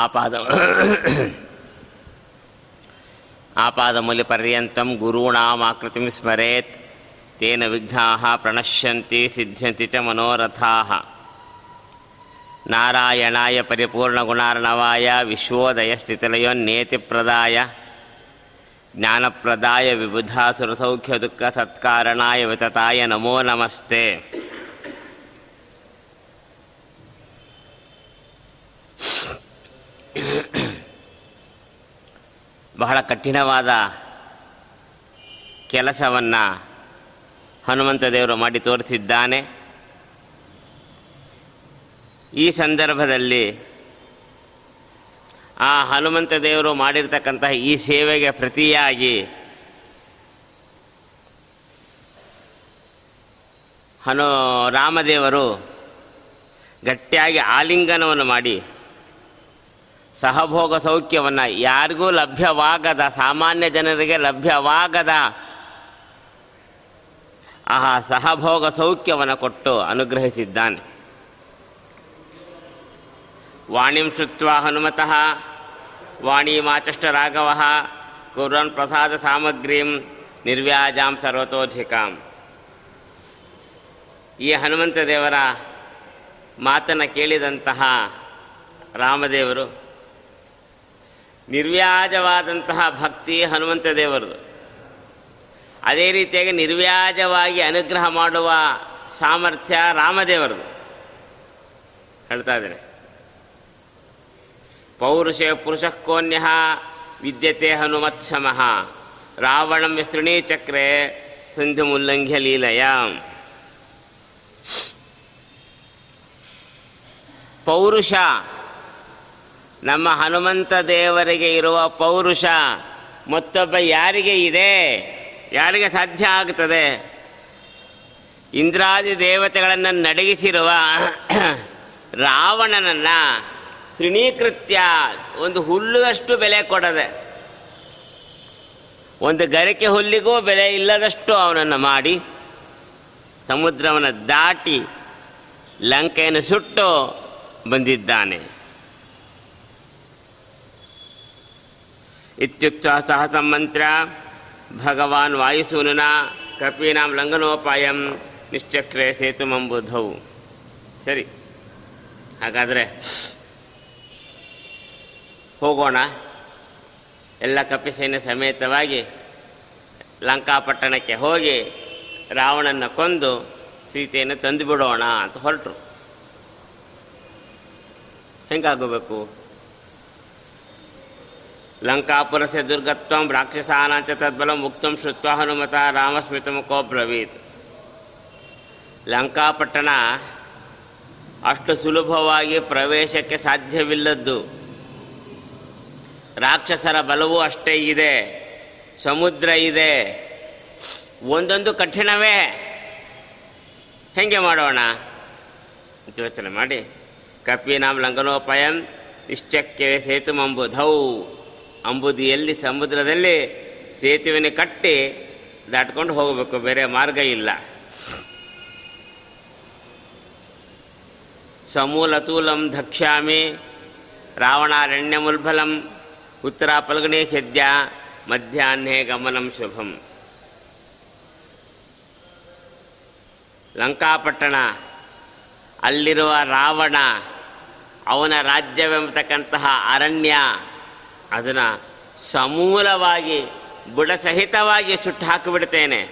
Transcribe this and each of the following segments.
ఆపాద. ఆపాదములి పర్యంతం గురూణామాకృతిం స్మరేత్. తేన విఘ్నా ప్రణశ్యంతి సిద్ధ్యంతి చ మనోరథా. నారాయణాయ పరిపూర్ణగుణార్ణవాయ విశ్వోదయ స్థితిలయోన్నేతిప్రదాయ జ్ఞానప్రదాయ విబుధాసురసౌఖ్యదుఃఖ సత్కారణాయ వితతాయ నమో నమస్తే. ಬಹಳ ಕಠಿಣವಾದ ಕೆಲಸವನ್ನು ಹನುಮಂತ ದೇವರು ಮಾಡಿ ತೋರಿಸಿದ್ದಾನೆ. ಈ ಸಂದರ್ಭದಲ್ಲಿ ಆ ಹನುಮಂತ ದೇವರು ಮಾಡಿರ್ತಕ್ಕಂತಹ ಈ ಸೇವೆಗೆ ಪ್ರತಿಯಾಗಿ ಹನು ರಾಮದೇವರು ಗಟ್ಟಿಯಾಗಿ ಆಲಿಂಗನವನ್ನು ಮಾಡಿ ಸಹಭೋಗ ಸೌಖ್ಯವನ್ನು ಯಾರಿಗೂ ಲಭ್ಯವಾಗದ, ಸಾಮಾನ್ಯ ಜನರಿಗೆ ಲಭ್ಯವಾಗದ ಆ ಸಹಭೋಗ ಸೌಖ್ಯವನ್ನು ಕೊಟ್ಟು ಅನುಗ್ರಹಿಸಿದ್ದಾನೆ. ವಾಣಿಂ ಶುತ್ವ ಹನುಮತಃ ವಾಣಿಮಾಚಷ್ಟ ರಾಘವ ಕುರನ್ ಪ್ರಸಾದ ಸಾಮಗ್ರೀಂ ನಿರ್ವ್ಯಾಜಾಂ ಸರ್ವತೋಧಿಕಾಂ. ಈ ಹನುಮಂತ ದೇವರ ಮಾತನ್ನು ಕೇಳಿದಂತಹ ರಾಮದೇವರು ನಿರ್ವ್ಯಾಜವಾದಂತಹ ಭಕ್ತಿ ಹನುಮಂತ ದೇವರದು. ಅದೇ ರೀತಿಯಾಗಿ ನಿರ್ವ್ಯಾಜವಾಗಿ ಅನುಗ್ರಹ ಮಾಡುವ ಸಾಮರ್ಥ್ಯ ರಾಮದೇವರದು. ಹೇಳ್ತಾ ಇದ್ದೇನೆ. ಪೌರುಷ ಪುರುಷಕೋನ್ಯ ವಿದ್ಯತೆ ಹನುಮತ್ಸಮಃ. ರಾವಣಂ ಚಕ್ರೆ ಸಂಧಿಮುಲ್ಲಂಘ್ಯ ಲೀಲಯ. ಪೌರುಷ ನಮ್ಮ ಹನುಮಂತ ದೇವರಿಗೆ ಇರುವ ಪೌರುಷ ಮತ್ತೊಬ್ಬ ಯಾರಿಗೆ ಇದೆ? ಯಾರಿಗೆ ಸಾಧ್ಯ ಆಗ್ತದೆ? ಇಂದ್ರಾದಿ ದೇವತೆಗಳನ್ನು ನಡಗಿಸಿರುವ ರಾವಣನನ್ನು ತ್ರಿಣೀಕೃತ್ಯ ಒಂದು ಹುಲ್ಲುದಷ್ಟು ಬೆಲೆ ಕೊಡದೆ, ಒಂದು ಗರಿಕೆ ಹುಲ್ಲಿಗೂ ಬೆಲೆ ಇಲ್ಲದಷ್ಟು ಅವನನ್ನು ಮಾಡಿ ಸಮುದ್ರವನ್ನು ದಾಟಿ ಲಂಕೆಯನ್ನು ಸುಟ್ಟು ಬಂದಿದ್ದಾನೆ. ಇತ್ಯುಕ್ತ ಸಹ ಸಂಮಂತ್ರ ಭಗವಾನ್ ವಾಯುಸೂನುನ ಕಪೀನಾಂ ಲಂಘನೋಪಾಯಂ ನಿಶ್ಚಕ್ರೆ ಸೇತುಮಂಬುಧೌ ಸರಿ ಹಾಗಾದರೆ ಹೋಗೋಣ। ಎಲ್ಲ ಕಪಿಸೈನ್ಯ ಸಮೇತವಾಗಿ ಲಂಕಾಪಟ್ಟಣಕ್ಕೆ ಹೋಗಿ ರಾವಣನ ಕೊಂದು ಸೀತೆಯನ್ನು ತಂದು ಬಿಡೋಣ ಅಂತ ಹೊರಟರು। ಹೆಂಗಾಗಬೇಕು? ಲಂಕಾಪುರಸ್ಯ ದುರ್ಗತ್ವಂ ರಾಕ್ಷಸಾನಾಂಚ ತದ್ಬಲಂ ಮುಕ್ತಂ ಶ್ರುತ್ವ ಹನುಮತ ರಾಮಸ್ಮಿತಂ ಬ್ರವೀತ್ ಲಂಕಾಪಟ್ಟಣ ಅಷ್ಟು ಸುಲಭವಾಗಿ ಪ್ರವೇಶಕ್ಕೆ ಸಾಧ್ಯವಿಲ್ಲದ್ದು ರಾಕ್ಷಸರ ಬಲವೂ ಅಷ್ಟೇ ಇದೆ ಸಮುದ್ರ ಇದೆ ಒಂದೊಂದು ಕಠಿಣವೇ। ಹೆಂಗೆ ಮಾಡೋಣ? ಅಂತ ಯೋಚನೆ ಮಾಡಿ। ಕಪಿನಾಂ ಲಂಘನೋಪಾಯಂ ನಿಶ್ಚಕ್ಕೆ ಸೇತುಮಂಬುಧೌ ಅಂಬುದಿಯಲ್ಲಿ ಸಮುದ್ರದಲ್ಲಿ ಸೇತುವೆನ ಕಟ್ಟಿ ದಾಟ್ಕೊಂಡು ಹೋಗಬೇಕು, ಬೇರೆ ಮಾರ್ಗ ಇಲ್ಲ. ಸಮೂಲತೂಲಂ ಧಕ್ಷ್ಯಾಮಿ ರಾವಣಾರಣ್ಯಮುಲ್ಬಲಂ ಉತ್ತರ ಪಲ್ಗಣಿ ಖೆದ್ಯ, ಮಧ್ಯಾಹ್ನೇ ಗಮನಂ ಶುಭಂ. ಲಂಕಾಪಟ್ಟಣ, ಅಲ್ಲಿರುವ ರಾವಣ, ಅವನ ರಾಜ್ಯವೆಂಬತಕ್ಕಂತಹ ಅರಣ್ಯ ಅದನ್ನು ಸಮೂಲವಾಗಿ, ಬುಡಸಹಿತವಾಗಿ ಸುಟ್ಟು ಹಾಕಿಬಿಡ್ತೇನೆ.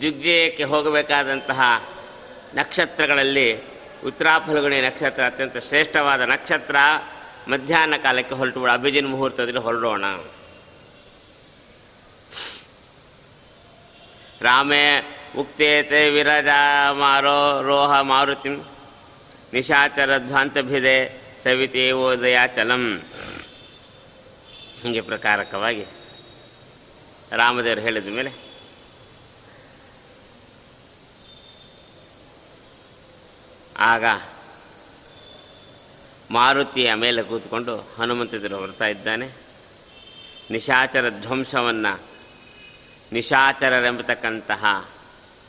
ದಿಗ್ವಿಜಯಕ್ಕೆ ಹೋಗಬೇಕಾದಂತಹ ನಕ್ಷತ್ರಗಳಲ್ಲಿ ಉತ್ತರಾಫಲ್ಗುಣಿ ನಕ್ಷತ್ರ ಅತ್ಯಂತ ಶ್ರೇಷ್ಠವಾದ ನಕ್ಷತ್ರ ಮಧ್ಯಾಹ್ನ ಕಾಲಕ್ಕೆ ಹೊರಟು ಅಭಿಜಿನ್ ಮುಹೂರ್ತದಲ್ಲಿ ಹೊರಡೋಣ. ರಾಮೇ, ಉಕ್ತೇತೆ ವಿರಜ ಮಾರೋ ರೋಹ ಮಾರುತಿ, ನಿಶಾಚರ ಧ್ವಾಂತಭಿದೆ ಸವಿತೆ ಓದಯಾಚಲಂ ಹೀಗೆ ಪ್ರಕಾರಕವಾಗಿ ರಾಮದೇವರು ಹೇಳಿದ ಮೇಲೆ ಆಗ ಮಾರುತಿಯ ಮೇಲೆ ಕೂತ್ಕೊಂಡು ಹನುಮಂತದರು ಬರ್ತಾ ಇದ್ದಾನೆ. ನಿಶಾಚರ ಧ್ವಂಸವನ್ನು ನಿಶಾಚರರೆಂಬತಕ್ಕಂತಹ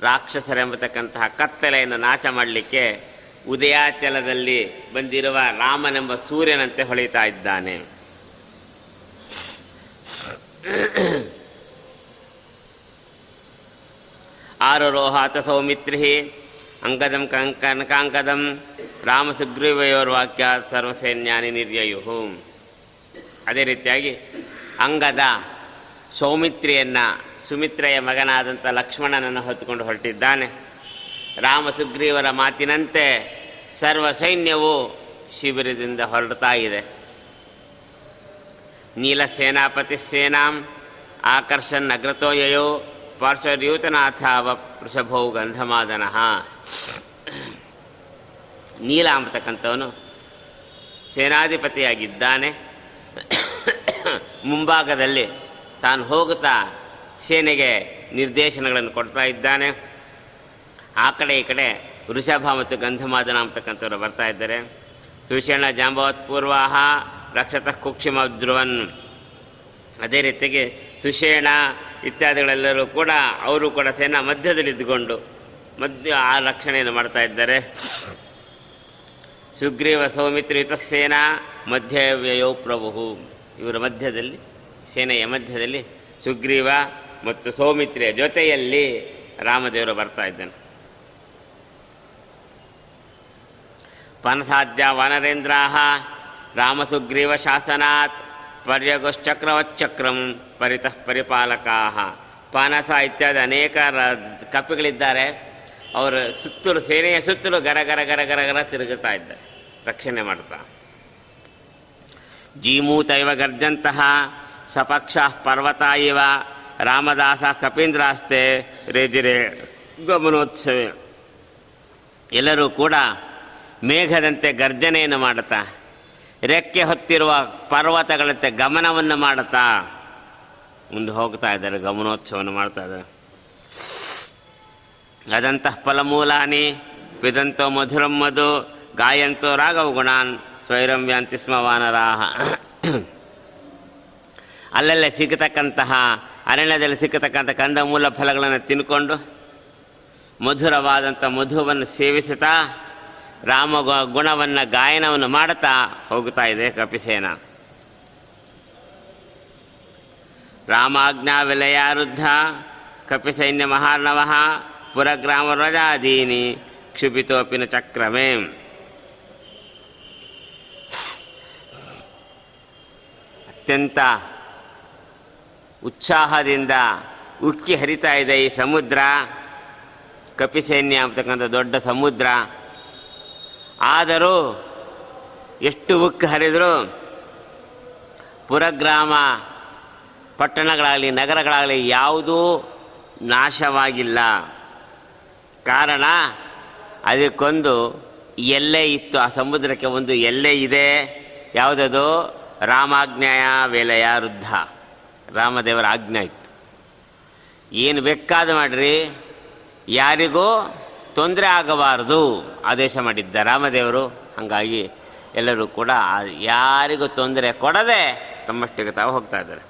ರಾಕ್ಷಸರೆಂಬತಕ್ಕಂತಹ ಕತ್ತಲೆಯನ್ನು ನಾಶ ಮಾಡಲಿಕ್ಕೆ ಉದಯಾಚಲದಲ್ಲಿ ಬಂದಿರುವ ರಾಮನೆಂಬ ಸೂರ್ಯನಂತೆ ಹೊಳಿತಾ ಇದ್ದಾನೆ. ಆರುರೋಹಾತ ಸೌಮಿತ್ರಿ ಅಂಗದಂ ಕನಕಾಂಕದಂ ರಾಮಸುಗ್ರೀವಯೋರ್ವಾಕ್ಯ ಸರ್ವಸೈನ್ಯಾನಿ ನಿರ್ಯಯು. ಅದೇ ರೀತಿಯಾಗಿ ಅಂಗದ ಸೌಮಿತ್ರಿಯನ್ನು ಸುಮಿತ್ರೆಯ ಮಗನಾದಂಥ ಲಕ್ಷ್ಮಣನನ್ನು ಹೊತ್ತುಕೊಂಡು ಹೊರಟಿದ್ದಾನೆ. ರಾಮ ಸುಗ್ರೀವರ ಮಾತಿನಂತೆ ಸರ್ವ ಸೈನ್ಯವು ಶಿಬಿರದಿಂದ ಹೊರಡ್ತಾ ಇದೆ. ನೀಲ ಸೇನಾಪತಿ ಸೇನಾಂ, ಆಕರ್ಷನ್ ಅಗ್ರತೋಯೋ ಪಾರ್ಶ್ವರ್ಯೂತನಾಥ ವೃಷಭೌ ಗಂಧಮಾದನಃ. ನೀಲ ಅಂಬತಕ್ಕಂಥವನು ಸೇನಾಧಿಪತಿಯಾಗಿದ್ದಾನೆ. ಮುಂಭಾಗದಲ್ಲಿ ತಾನು ಹೋಗುತ್ತಾ ಸೇನೆಗೆ ನಿರ್ದೇಶನಗಳನ್ನು ಕೊಡ್ತಾ ಇದ್ದಾನೆ. ಆ ಕಡೆ ಈ ಕಡೆ ವೃಷಭ ಮತ್ತು ಗಂಧಮಾದನ ಅಂತಕ್ಕಂಥವ್ರು ಬರ್ತಾ ಇದ್ದಾರೆ. ಸುಷೇಣ ಜಾಂಬವತ್ ಪೂರ್ವಾಹ ರಕ್ಷತ ಕುಕ್ಷಿಮ ಧ್ರುವನ್. ಅದೇ ರೀತಿಯಾಗಿ ಸುಷೇಣ ಇತ್ಯಾದಿಗಳೆಲ್ಲರೂ ಕೂಡ ಅವರು ಕೂಡ ಸೇನಾ ಮಧ್ಯದಲ್ಲಿ ಇದ್ದುಕೊಂಡು ಮಧ್ಯ ಆ ರಕ್ಷಣೆಯನ್ನು ಮಾಡ್ತಾ ಇದ್ದಾರೆ. ಸುಗ್ರೀವ ಸೌಮಿತ್ರಿಯುತ ಸೇನಾ ಮಧ್ಯವ್ಯಯೋ ಪ್ರಭು ಇವರ ಮಧ್ಯದಲ್ಲಿ, ಸೇನೆಯ ಮಧ್ಯದಲ್ಲಿ ಸುಗ್ರೀವ ಮತ್ತು ಸೌಮಿತ್ರಿಯ ಜೊತೆಯಲ್ಲಿ ರಾಮದೇವರು ಬರ್ತಾ ಇದ್ದಾನೆ. ಪನಸಾಧ್ಯ ವನರೇಂದ್ರ ರಾಮಸುಗ್ರೀವ ಶಾಸನಾತ್ ಪರ್ಯಗುಶ್ಚಕ್ರವಚ್ಚಕ್ರಂ ಪರಿತಃ ಪರಿಪಾಲಕಾ ಪಾನಸ ಇತ್ಯಾದಿ ಅನೇಕ ಕಪಿಗಳಿದ್ದಾರೆ ಅವರ ಸುತ್ತಲೂ ಸೇನೆಯ ಸುತ್ತಲೂ ಗರ ಗರ ಗರ ಗರ ಗರ ತಿರುಗುತ್ತಾ ಇದ್ದಾರೆ. ರಕ್ಷಣೆ ಮಾಡ್ತಾ. ಜೀಮೂತೈವ ಗರ್ಜಂತಹ ಸಪಕ್ಷ ಪರ್ವತ ಇವ ರಾಮದಾಸ ಕಪೀಂದ್ರಾಸ್ತೆ ರೇಜಿರೆ ಗಮನೋತ್ಸವ. ಎಲ್ಲರೂ ಕೂಡ ಮೇಘದಂತೆ ಗರ್ಜನೆಯನ್ನು ಮಾಡುತ್ತಾ, ರೆಕ್ಕೆ ಹೊತ್ತಿರುವ ಪರ್ವತಗಳಂತೆ ಗಮನವನ್ನು ಮಾಡುತ್ತಾ, ಮುಂದೆ ಹೋಗ್ತಾ ಇದ್ದಾರೆ, ಗಮನೋತ್ಸವವನ್ನು ಮಾಡ್ತಾ ಇದ್ದಾರೆ. ಅದಂತಹ ಫಲಮೂಲಾನಿ ಪಿದಂತೋ ಮಧುರಂ ಮಧು ಗಾಯಂತೋ ರಾಘವ ಗುಣಾನ್ ಸ್ವೈರಂ ವ್ಯಾಂತಿ ಸ್ಮವಾನರಾಹ ಅಲ್ಲಲ್ಲೇ ಸಿಗತಕ್ಕಂತಹ, ಅರಣ್ಯದಲ್ಲಿ ಸಿಕ್ಕತಕ್ಕಂಥ ಕಂದಮೂಲ ಫಲಗಳನ್ನು ತಿನ್ಕೊಂಡು ಮಧುರವಾದಂಥ ಮಧುವನ್ನು ಸೇವಿಸುತ್ತಾ ರಾಮ ಗುಣವನ್ನು ಗಾಯನವನ್ನು ಮಾಡುತ್ತಾ ಹೋಗುತ್ತಾ ಇದೆ ಕಪಿಸೇನ. ರಾಮಾಜ್ಞಾ ವಿಲಯಾರುದ್ಧ ಕಪಿಸೈನ್ಯ ಮಹಾರ್ಣವ ಪುರಗ್ರಾಮ ರಜಾದೀನಿ ಕ್ಷುಭಿತೋಪಿನ ಚಕ್ರಮೇ. ಅತ್ಯಂತ ಉತ್ಸಾಹದಿಂದ ಉಕ್ಕಿ ಹರಿತಾ ಇದೆ ಈ ಸಮುದ್ರ. ಕಪಿಸೈನ್ಯ ಅಂತಕ್ಕಂಥ ದೊಡ್ಡ ಸಮುದ್ರ. ಆದರೂ ಎಷ್ಟು ಉಕ್ಕು ಹರಿದರೂ ಪುರಗ್ರಾಮ ಪಟ್ಟಣಗಳಾಗಲಿ, ನಗರಗಳಾಗಲಿ ಯಾವುದೂ ನಾಶವಾಗಿಲ್ಲ. ಕಾರಣ ಅದಕ್ಕೊಂದು ಎಲ್ಲೆ ಇತ್ತು. ಆ ಸಮುದ್ರಕ್ಕೆ ಒಂದು ಎಲ್ಲೆ ಇದೆ. ಯಾವುದದು? ರಾಮಾಜ್ಞೆಯ ವೇಲೆಯ ವೃದ್ಧ. ರಾಮದೇವರ ಆಜ್ಞೆ ಇತ್ತು. ಏನು ಬೇಕಾದ ಮಾಡಿರಿ? ಯಾರಿಗೂ ತೊಂದರೆ ಆಗಬಾರದು ಆದೇಶ ಮಾಡಿದ್ದ ರಾಮದೇವರು. ಹಾಗಾಗಿ ಎಲ್ಲರೂ ಕೂಡ ಯಾರಿಗೂ ತೊಂದರೆ ಕೊಡದೆ ತಮ್ಮಷ್ಟಿಗೆ ತಾವು ಹೋಗ್ತಾ ಇದ್ದಾರೆ.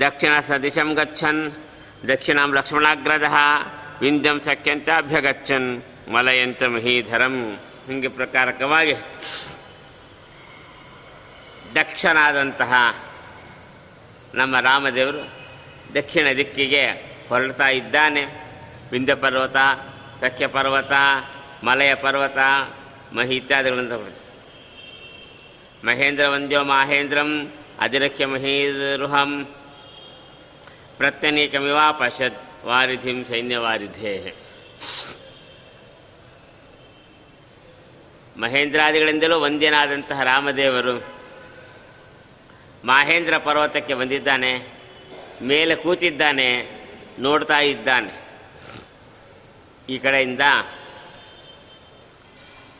ದಕ್ಷಿಣ ಸದಿಶಂ ಗಚ್ಚನ್ ದಕ್ಷಿಣಾಂ ಲಕ್ಷ್ಮಣಾಗ್ರಜ ವಿಂದ್ಯಂ ಸಖ್ಯಂತ ಅಭ್ಯಗಚ್ಚನ್ ಮಲಯಂತ ಮಹೀಧರಂ. ಹೀಗೆ ಪ್ರಕಾರಕವಾಗಿ ದಕ್ಷನಾದಂತಹ ನಮ್ಮ ರಾಮದೇವರು ದಕ್ಷಿಣ ದಿಕ್ಕಿಗೆ ಹೊರಡ್ತಾ ಇದ್ದಾನೆ ವಿಂಧ್ಯ ಪರ್ವತ ಸಖ್ಯ ಪರ್ವತ, ಮಲಯ ಪರ್ವತ, ಮಹಿ ಇತ್ಯಾದಿಗಳಂತ. ಮಹೇಂದ್ರ ವಂದ್ಯೋ ಮಾಹೇಂದ್ರಂ ಅಧಿರಕ್ಯ ಮಹೀರುಹಂ ಪ್ರತ್ಯನೇಕಮಿವಾಪಶ್ಯತ್ ವಾರಿಧಿಂ ಸೈನ್ಯವಾರಿಧೇ ಮಹೇಂದ್ರಾದಿಗಳಿಂದಲೂ ವಂದ್ಯನಾದಂತಹ ರಾಮದೇವರು ಮಾಹೇಂದ್ರ ಪರ್ವತಕ್ಕೆ ಬಂದಿದ್ದಾನೆ, ಮೇಲೆ ಕೂತಿದ್ದಾನೆ ನೋಡ್ತಾ ಇದ್ದಾನೆ. ಈ ಕಡೆಯಿಂದ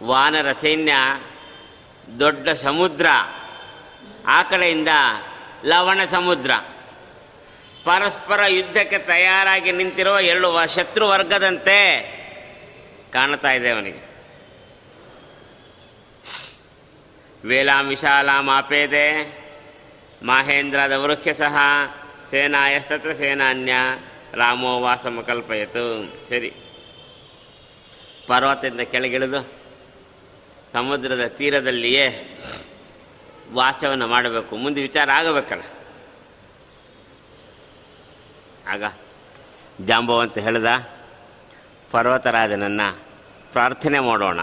ವಾನರ ಸೈನ್ಯ ದೊಡ್ಡ ಸಮುದ್ರ, ಆ ಕಡೆಯಿಂದ ಲವಣ ಸಮುದ್ರ. ಪರಸ್ಪರ ಯುದ್ಧಕ್ಕೆ ತಯಾರಾಗಿ ನಿಂತಿರುವ ಎರಡು ಶತ್ರು ವರ್ಗದಂತೆ ಕಾಣ್ತಾ ಇದೆ ಅವನಿಗೆ. ವೇಲಾಂ ವಿಶಾಲಾಂ ಮಾಪೇದೆ, ಮಾಹೇಂದ್ರದ ವೃಕ್ಷ ಸಹ ಸೇನಾಯಸ್ತತ್ರ ಸೇನಾನ್ಯ. ರಾಮೋ ಕಲ್ಪಯತು. ಸರಿ. ಪರ್ವತದಿಂದ ಕೆಳಗಿಳಿದು ಸಮುದ್ರದ ತೀರದಲ್ಲಿಯೇ ವಾಸವನ್ನು ಮಾಡಬೇಕು. ಮುಂದೆ ವಿಚಾರ ಆಗಬೇಕಲ್ಲ. ಆಗ ಜಾಂಬವಂತ ಹೇಳ್ದ, ಪರ್ವತರಾಜನನ್ನು ಪ್ರಾರ್ಥನೆ ಮಾಡೋಣ.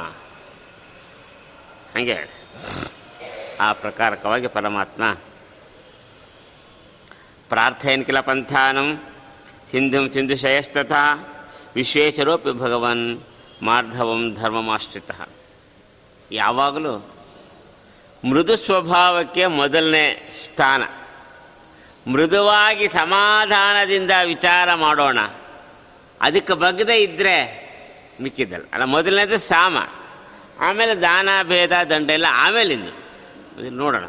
ಹಾಗೆ ಆ ಪ್ರಕಾರಕವಾಗಿ ಪರಮಾತ್ಮ ಪ್ರಾರ್ಥಯನ್ ಕಿಲ ಪಂಥಾನಂ ಸಿಂಧುಂ ಶಯಸ್ತಥ ವಿಶ್ವೇಶ್ವರೋಪಿ ಭಗವನ್ ಮಾರ್ಧವಂ ಧರ್ಮಮಾಶ್ರಿತ. ಯಾವಾಗಲೂ ಮೃದು ಸ್ವಭಾವಕ್ಕೆ ಮೊದಲನೇ ಸ್ಥಾನ. ಮೃದುವಾಗಿ ಸಮಾಧಾನದಿಂದ ವಿಚಾರ ಮಾಡೋಣ. ಅದಕ್ಕೆ ಬಗ್ಗದೇ ಇದ್ದರೆ ಮಿಕ್ಕಿದ್ದಲ್ಲ. ಅಲ್ಲ, ಮೊದಲನೇದು ಸಾಮ. ಆಮೇಲೆ ದಾನ, ಭೇದ, ದಂಡ ಎಲ್ಲ ಆಮೇಲಿಂದು. ನೋಡೋಣ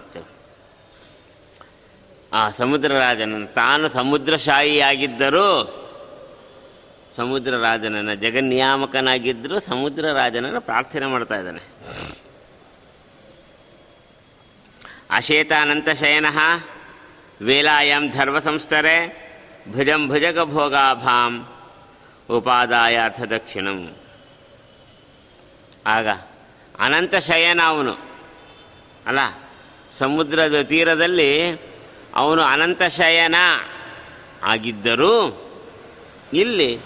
ಆ ಸಮುದ್ರ ರಾಜನ ತಾನು ಸಮುದ್ರಶಾಹಿಯಾಗಿದ್ದರೂ ಸಮುದ್ರ ರಾಜನನ್ನು ಜಗನ್ನಿಯಾಮಕನಾಗಿದ್ದರೂ ಸಮುದ್ರ ರಾಜನನ್ನು ಪ್ರಾರ್ಥನೆ ಮಾಡ್ತಾ ಇದ್ದಾನೆ. ಅಶೇತಾನಂತ ಶಯನ ವೇಲಾಯಂ ಧರ್ಮ ಸಂಸ್ಥರೆ ಭುಜಂ ಭುಜಗ ಭೋಗಾಭಾಂ ಉಪಾದಾಯಾಥ ದಕ್ಷಿಣಂ. ಆಗ ಅನಂತ ಶಯನ ಅವನು. ಅಲ್ಲ, ಸಮುದ್ರದ ತೀರದಲ್ಲಿ ಅವನು ಅನಂತ ಶಯನ ಆಗಿದ್ದರೂ ಇಲ್ಲಿ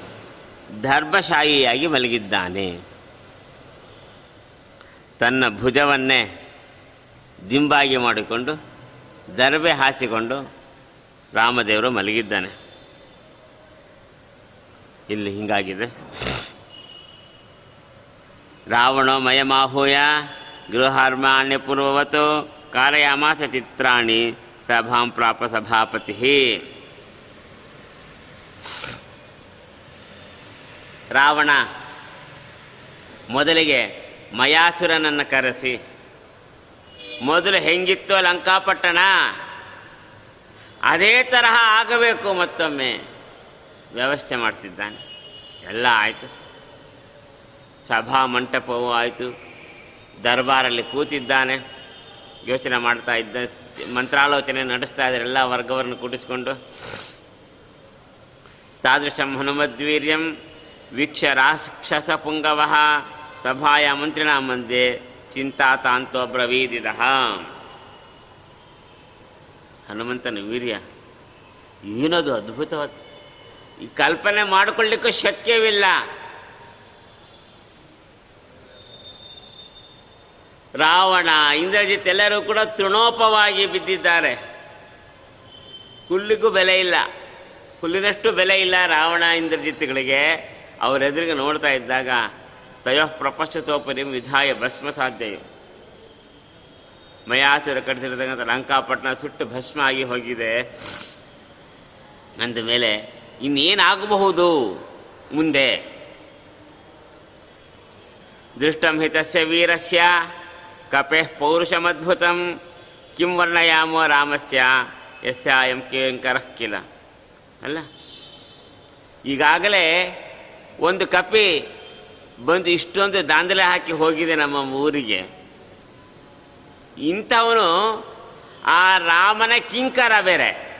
ಧರ್ಮಶಾಹಿಯಾಗಿ ಮಲಗಿದ್ದಾನೆ. ತನ್ನ ಭುಜವನ್ನೇ ದಿಂಬಾಗಿ ಮಾಡಿಕೊಂಡು ದರ್ಬೆ ಹಾಸಿಕೊಂಡು ರಾಮದೇವರು ಮಲಗಿದ್ದಾನೆ. ಇಲ್ಲಿ ಹಿಂಗಾಗಿದೆ. ರಾವಣ ಮಯಮಾಹೂಯ ಗೃಹಾರ್ಮಾಣ್ಯ ಪೂರ್ವವತ್ತು ಕಾರಯಾಮಾಸ ಚಿತ್ರಾಣಿ ಸಭಾಂ ಪ್ರಾಪ ಸಭಾಪತಿ. ರಾವಣ, ಮೊದಲಿಗೆ ಮಯಾಸುರನನ್ನು ಕರೆಸಿ. ಮೊದಲು ಹೆಂಗಿತ್ತೋ ಲಂಕಾಪಟ್ಟಣ? ಅದೇ ತರಹ ಆಗಬೇಕು ಮತ್ತೊಮ್ಮೆ, ವ್ಯವಸ್ಥೆ ಮಾಡಿಸಿದ್ದಾನೆ. ಎಲ್ಲ ಆಯಿತು. ಸಭಾ ಮಂಟಪವೂ ಆಯಿತು. ದರ್ಬಾರಲ್ಲಿ ಕೂತಿದ್ದಾನೆ. ಯೋಚನೆ ಮಾಡ್ತಾ ಇದ್ದ ಮಂತ್ರಾಲೋಚನೆ ನಡೆಸ್ತಾ ಇದ್ದಾರೆ, ಎಲ್ಲ ವರ್ಗವನ್ನು ಕೂಡಿಸ್ಕೊಂಡು. ತಾದೃಶಂ ಹನುಮದ್ವೀರ್ಯಂ ವೀಕ್ಷ ರಾಕ್ಷಸ ಪುಂಗವ ಸಭಾಯ ಮಂತ್ರಿಣ ಮಂದೆ ಚಿಂತಾ ತಾಂತೋ ಬ್ರವೀದಿದ. ಹನುಮಂತನ ವೀರ್ಯ ಏನದು ಅದ್ಭುತವಾದ ಈ ಕಲ್ಪನೆ ಮಾಡಿಕೊಳ್ಳಿಕ್ಕೂ ಶಕ್ಯವಿಲ್ಲ. ರಾವಣ, ಇಂದ್ರಜಿತ್ ಎಲ್ಲರೂ ಕೂಡ ತೃಣೋಪವಾಗಿ ಬಿದ್ದಿದ್ದಾರೆ. ಹುಲ್ಲಿಗೂ ಬೆಲೆ ಇಲ್ಲ. ಹುಲ್ಲಿನಷ್ಟು ಬೆಲೆ ಇಲ್ಲ ರಾವಣ, ಇಂದ್ರಜಿತ್ಗಳಿಗೆ. ಅವರೆದುರಿಗೆ ನೋಡ್ತಾ ಇದ್ದಾಗ, ತಯೋ ಪ್ರಪಂಚತೋಪರಿ ವಿಧಾಯ ಭಸ್ಮ ಸಾಧ್ಯ ಮಯಾಚುರ ಕಟ್ಟಿಸಿರ್ತಕ್ಕಂಥ ಲಂಕಾಪಟ್ಟಣ ಸುಟ್ಟು ಭಸ್ಮ ಆಗಿ ಹೋಗಿದೆ. ಅಂದ ಮೇಲೆ, ಇನ್ನೇನಾಗಬಹುದು ಮುಂದೆ? ದೃಷ್ಟಂ ಹಿತಸ್ಯ ವೀರಸ್ಯ. ಕಪೆ ಪೌರುಷಮದ್ಭುತಂ, ಕಿಂ ವರ್ಣಯಾಮೋ ರಾಮಸ್ಯ, ಯಸ್ಯಾಯಂ ಕೇಂಕರಃ ಕಿಲ. ಅಲ್ಲ? ಈಗಾಗಲೇ ಒಂದು ಕಪಿ ಬಂದು ಇಷ್ಟೊಂದು ದಾಂಧಲೆ ಹಾಕಿ ಹೋಗಿದೆ ನಮ್ಮ ಊರಿಗೆ. ಇಂಥವನು ಆ ರಾಮನ ಕಿಂಕರ ಬೇರೆ.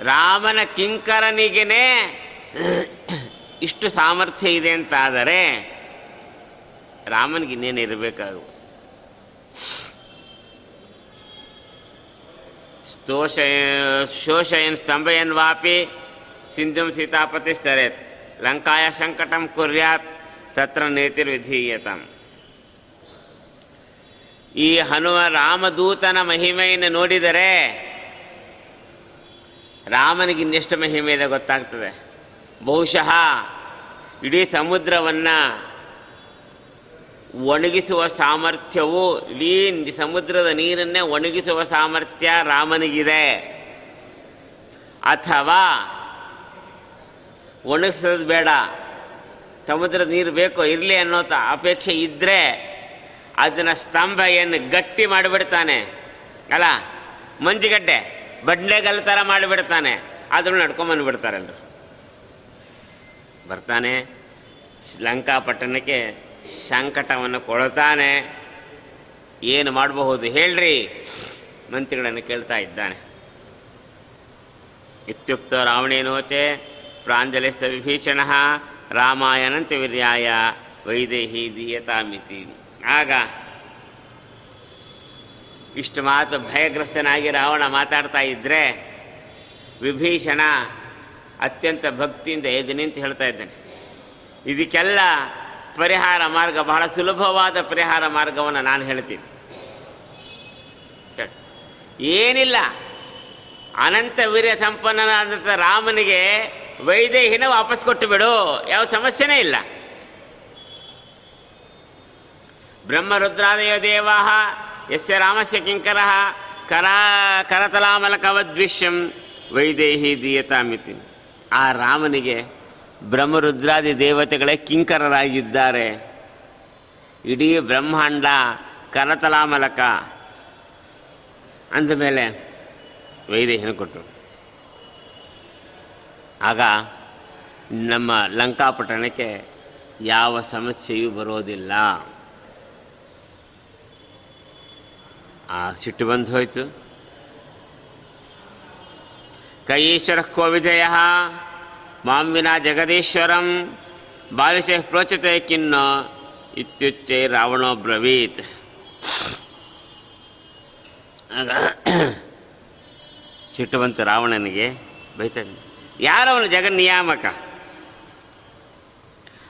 ರಾಮನ ಕಿಂಕರನಿಗೇನೆ ಇಷ್ಟು ಸಾಮರ್ಥ್ಯ ಇದೆ ಅಂತಾದರೆ ರಾಮನಿಗೆ ಇನ್ನೇನು ಇರಬೇಕಾಗು? ಸ್ತೋಷಯ, ಶೋಷಯನ್ ಸ್ತಂಭಯನ್ ವಾಪಿ ಸಿಂಧುಂ ಸೀತಾಪತಿಸ್ತರೇತ್ ಲಂಕಾಯ ಸಂಕಟಂ ಕುರ್ಯಾತ್, ತತ್ರ ನೀತಿರ್ವಿಧೀಯತಂ. ಈ ಹನುಮ ರಾಮದೂತನ ಮಹಿಮೆಯನ್ನು ನೋಡಿದರೆ ರಾಮನಿಗೆ ಇನ್ನೆಷ್ಟು ಮಹಿಮೆ ಇದೆ ಗೊತ್ತಾಗ್ತದೆ. ಬಹುಶಃ ಇಡೀ ಸಮುದ್ರವನ್ನು ಒಣಗಿಸುವ ಸಾಮರ್ಥ್ಯವು ಇಡೀ ಸಮುದ್ರದ ನೀರನ್ನೇ ಒಣಗಿಸುವ ಸಾಮರ್ಥ್ಯ ರಾಮನಿಗಿದೆ. ಅಥವಾ ಒಣಗಿಸೋದು ಬೇಡ. ಸಮುದ್ರದ ನೀರು ಬೇಕೋ ಇರಲಿ ಅನ್ನೋ ಅಪೇಕ್ಷೆ ಇದ್ದರೆ ಅದನ್ನು ಸ್ತಂಭ ಏನು ಗಟ್ಟಿ ಮಾಡಿಬಿಡ್ತಾನೆ. ಅಲ್ಲ, ಮಂಜುಗಡ್ಡೆ ಬಂಡ್ಲೆಗಲ್ ಥರ ಮಾಡಿಬಿಡ್ತಾನೆ. ಅದನ್ನು ನಡ್ಕೊಂಬಂದ್ಬಿಡ್ತಾರೆ ಎಲ್ಲರು ಬರ್ತಾನೆ. ಲಂಕಾಪಟ್ಟಣಕ್ಕೆ ಸಂಕಟವನ್ನು ಕೊಡುತ್ತಾನೆ ಏನು ಮಾಡಬಹುದು ಹೇಳ್ರಿ? ಮಂತ್ರಿಗಳನ್ನು ಕೇಳ್ತಾ ಇದ್ದಾನೆ. ಇತ್ಯುಕ್ತ ರಾವಣೇನೋಚೆ ಪ್ರಾಂಜಲಿಸ್ತ ವಿಭೀಷಣ ರಾಮಾಯಣಂತೆ ವಿರ್ಯಾಯ ವೈದೇಹಿ ದೀಯತಾಮಿತಿ. ಆಗ ಇಷ್ಟು ಮಾತು ಭಯಗ್ರಸ್ತನಾಗಿ ರಾವಣ ಮಾತಾಡ್ತಾ ಇದ್ದರೆ ವಿಭೀಷಣ ಅತ್ಯಂತ ಭಕ್ತಿಯಿಂದ ಎದ್ದು ನಿಂತು ಹೇಳ್ತಾ ಇದ್ದಾನೆ. ಇದಕ್ಕೆಲ್ಲ ಪರಿಹಾರ ಮಾರ್ಗ, ಬಹಳ ಸುಲಭವಾದ ಪರಿಹಾರ ಮಾರ್ಗವನ್ನು ನಾನು ಹೇಳ್ತೀನಿ. ಏನಿಲ್ಲ. ಅನಂತ ವೀರ್ಯ ಸಂಪನ್ನನಾದಂಥ ರಾಮನಿಗೆ ವೈದೇಹಿನ ವಾಪಸ್ ಕೊಟ್ಟು ಬಿಡು. ಯಾವ ಸಮಸ್ಯೆನೇ ಇಲ್ಲ. ಬ್ರಹ್ಮರುದ್ರಾದಯ ದೇವಾ ಯಸ್ಯ ರಾಮಸ್ಯ ಕಿಂಕರ, ಕರ, ಕರತಲಾಮಲಕವದ್ವಿಷ್ಯಂ ವೈದೇಹಿ ದೀಯತಾಮಿತಿ. ಆ ರಾಮನಿಗೆ ಬ್ರಹ್ಮರುದ್ರಾದಿ ದೇವತೆಗಳೇ ಕಿಂಕರರಾಗಿದ್ದಾರೆ. ಇಡೀ ಬ್ರಹ್ಮಾಂಡ ಕರತಲಾಮಲಕ. ಅಂದಮೇಲೆ ವೈದೇಹಿನ ಕೊಟ್ಟರು? ಆಗ ನಮ್ಮ ಲಂಕಾಪಟ್ಟಣಕ್ಕೆ ಯಾವ ಸಮಸ್ಯೆಯೂ ಬರೋದಿಲ್ಲ. ಆ ಸಿಟ್ಟು ಬಂದು ಹೋಯಿತು. ಕೈಶ್ವರ ಕೋವಿದಯ ಮಾಂ ವಿನಾ ಜಗದೀಶ್ವರಂ. ಬಾಲಿಶೆ ಪ್ರೋಚತೆ ಕಿನ್ನ ಇತ್ಯುಚ್ಚೆ ರಾವಣೋ ಬ್ರವೀತ್. ಆಗ ಸಿಟ್ಟು ಬಂತು ರಾವಣನಿಗೆ ಬೈತಾನೆ ಯಾರವನು ಜಗನ್ನಿಯಾಮಕ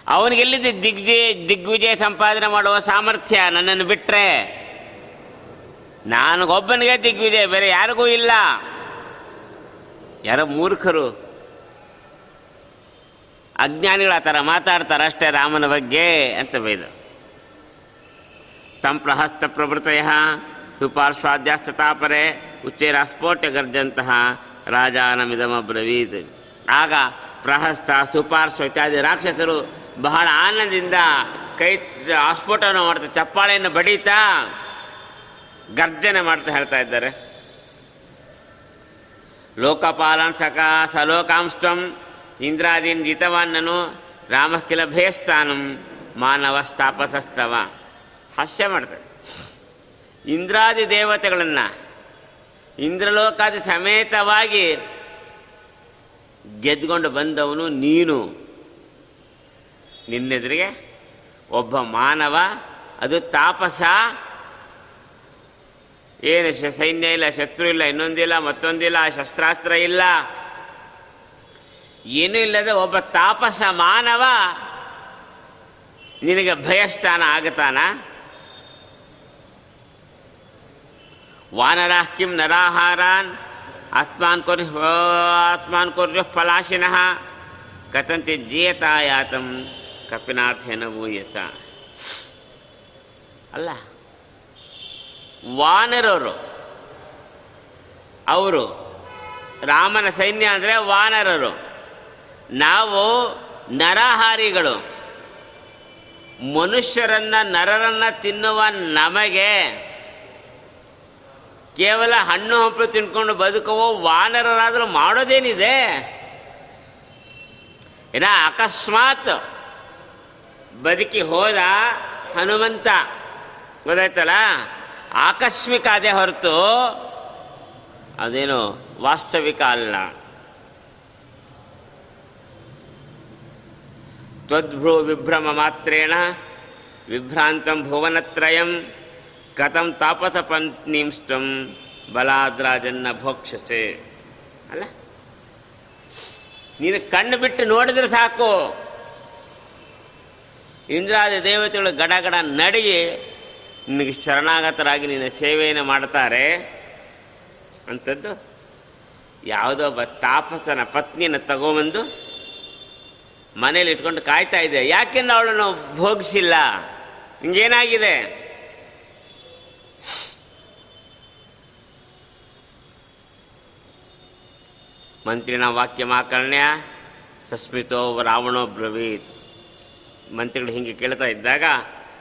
ಅವನಿಗೆಲ್ಲಿದ್ದ ದಿಗ್ವಿಜಯ ದಿಗ್ವಿಜಯ ಸಂಪಾದನೆ ಮಾಡುವ ಸಾಮರ್ಥ್ಯ? ನನ್ನನ್ನು ಬಿಟ್ಟರೆ ನನಗೊಬ್ಬನಿಗೆ ದಿಗ್ವಿಜಯ, ಬೇರೆ ಯಾರಿಗೂ ಇಲ್ಲ. ಯಾರೋ ಮೂರ್ಖರು ಅಜ್ಞಾನಿಗಳ ಥರ ಮಾತಾಡ್ತಾರೆ, ಅಷ್ಟೇ ರಾಮನ ಬಗ್ಗೆ ಅಂತ ಬೈದ. ತಂ ಪ್ರಹಸ್ತ ಪ್ರಭೃತಯ ಸುಪಾರ್ಶ್ವಾದ್ಯಾಸ್ತತಾಪರೆ ಉಚ್ಚೇರ ಸ್ಫೋಟ ಗರ್ಜಂತಹ ರಾಜಾನಮಿದಮಬ್ರವೀತ್ ಆಗ ಪ್ರಹಸ್ತ, ಸುಪಾರ್ಶ್ವ ಇತ್ಯಾದಿ ರಾಕ್ಷಸರು ಬಹಳ ಆನಂದದಿಂದ ಕೈ ಆಸ್ಫೋಟವನ್ನು ಮಾಡ್ತಾ, ಚಪ್ಪಾಳೆಯನ್ನು ಬಡೀತಾ ಗರ್ಜನೆ ಮಾಡ್ತಾ ಹೇಳ್ತಾ ಇದ್ದಾರೆ. ಲೋಕಪಾಲನ್ ಸಕ ಸಲೋಕಾಂಸ್ತ್ವಂ ಇಂದ್ರಾದೀನ್ ಜಿತವಾನ್ನನು ರಾಮ ಭಯಸ್ಥಾನಂ ಮಾನವ ಸ್ಥಾಪಸಸ್ತವ ಹಾಸ್ಯ ಮಾಡ್ತಾರೆ ಇಂದ್ರಾದಿ ದೇವತೆಗಳನ್ನು ಇಂದ್ರಲೋಕಾದಿ ಸಮೇತವಾಗಿ ಗೆದ್ಕೊಂಡು ಬಂದವನು ನೀನು. ನಿನ್ನೆದುರಿಗೆ ಒಬ್ಬ ಮಾನವ, ಅದು ತಾಪಸ. ಏನು ಸೈನ್ಯ ಇಲ್ಲ, ಶತ್ರು ಇಲ್ಲ, ಇನ್ನೊಂದಿಲ್ಲ, ಮತ್ತೊಂದಿಲ್ಲ, ಶಸ್ತ್ರಾಸ್ತ್ರ ಇಲ್ಲ. ಏನೂ ಇಲ್ಲದೆ ಒಬ್ಬ ತಾಪಸ ಮಾನವ ನಿನಗೆ ಭಯಸ್ಥಾನ ಆಗತಾನ? ವಾನರಾಃ ಕಿಂ ನರಾಹಾರಾನ್ ಆಸ್ಮಾನ್ ಕೊರ್ ಆಸ್ಮಾನ್ ಕೊರ್ಯು ಫಲಾಶಿನಃ ಕಥಂತೆ ಜೀಯತಾಯಾತಂ ಕಪಿನಾಥೇನ ಭೂಯಸ ಅಲ್ಲ, ವಾನರರು, ಅವರು ರಾಮನ ಸೈನ್ಯ ಅಂದರೆ ವಾನರರು. ನಾವು ನರಹಾರಿಗಳು. ಮನುಷ್ಯರನ್ನ ನರರನ್ನ ತಿನ್ನುವ ನಮಗೆ ಕೇವಲ ಹಣ್ಣು ಹಂಪಲು ತಿನ್ಕೊಂಡು ಬದುಕುವ ವಾನರರಾದರೂ ಮಾಡೋದೇನಿದೆ? ಏನ ಅಕಸ್ಮಾತ್ ಬದುಕಿ ಹೋದ ಹನುಮಂತ, ಗೊತ್ತಾಯ್ತಲ್ಲ? ಆಕಸ್ಮಿಕ ಅದೇ ಹೊರತು ಅದೇನು ವಾಸ್ತವಿಕ ಅಲ್ಲ. ತ್ವದ್ಭ್ರೂ ವಿಭ್ರಮ ಮಾತ್ರೇಣ ವಿಭ್ರಾಂತಂ ಭುವನತ್ರಯಂ ಕಥಂ ತಾಪಸ ಪತ್ನಿಂಷ್ಟಂ ಬಲಾದ್ರಾಜನ್ನ ಭೋಕ್ಷಸೆ ಅಲ್ಲ ನೀನು ಕಣ್ಣು ಬಿಟ್ಟು ನೋಡಿದ್ರೆ ಸಾಕು. ಇಂದ್ರಾದಿ ದೇವತೆಗಳು ಗಡಗಡ ನಡಿಗೆ ನಿನಗೆ ಶರಣಾಗತರಾಗಿ ನಿನ್ನ ಸೇವೆಯನ್ನು ಮಾಡ್ತಾರೆ. ಅಂಥದ್ದು ಯಾವುದೋ ತಾಪಸನ ಪತ್ನಿಯನ್ನು ತಗೊಂಬಂದು ಮನೇಲಿ ಇಟ್ಕೊಂಡು ಕಾಯ್ತಾ ಇದೆ ಯಾಕೆಂದ್ರೆ ಅವಳನ್ನು ಭೋಗಿಸಿಲ್ಲ. ನಿಂಗೇನಾಗಿದೆ ಮಂತ್ರಿನ ವಾಕ್ಯಮಾಕರ್ಣ್ಯ ಸಸ್ಮಿತೋ ರಾವಣೋ ಬ್ರವೀತ್. ಮಂತ್ರಿಗಳು ಹಿಂಗೆ ಕೇಳ್ತಾ ಇದ್ದಾಗ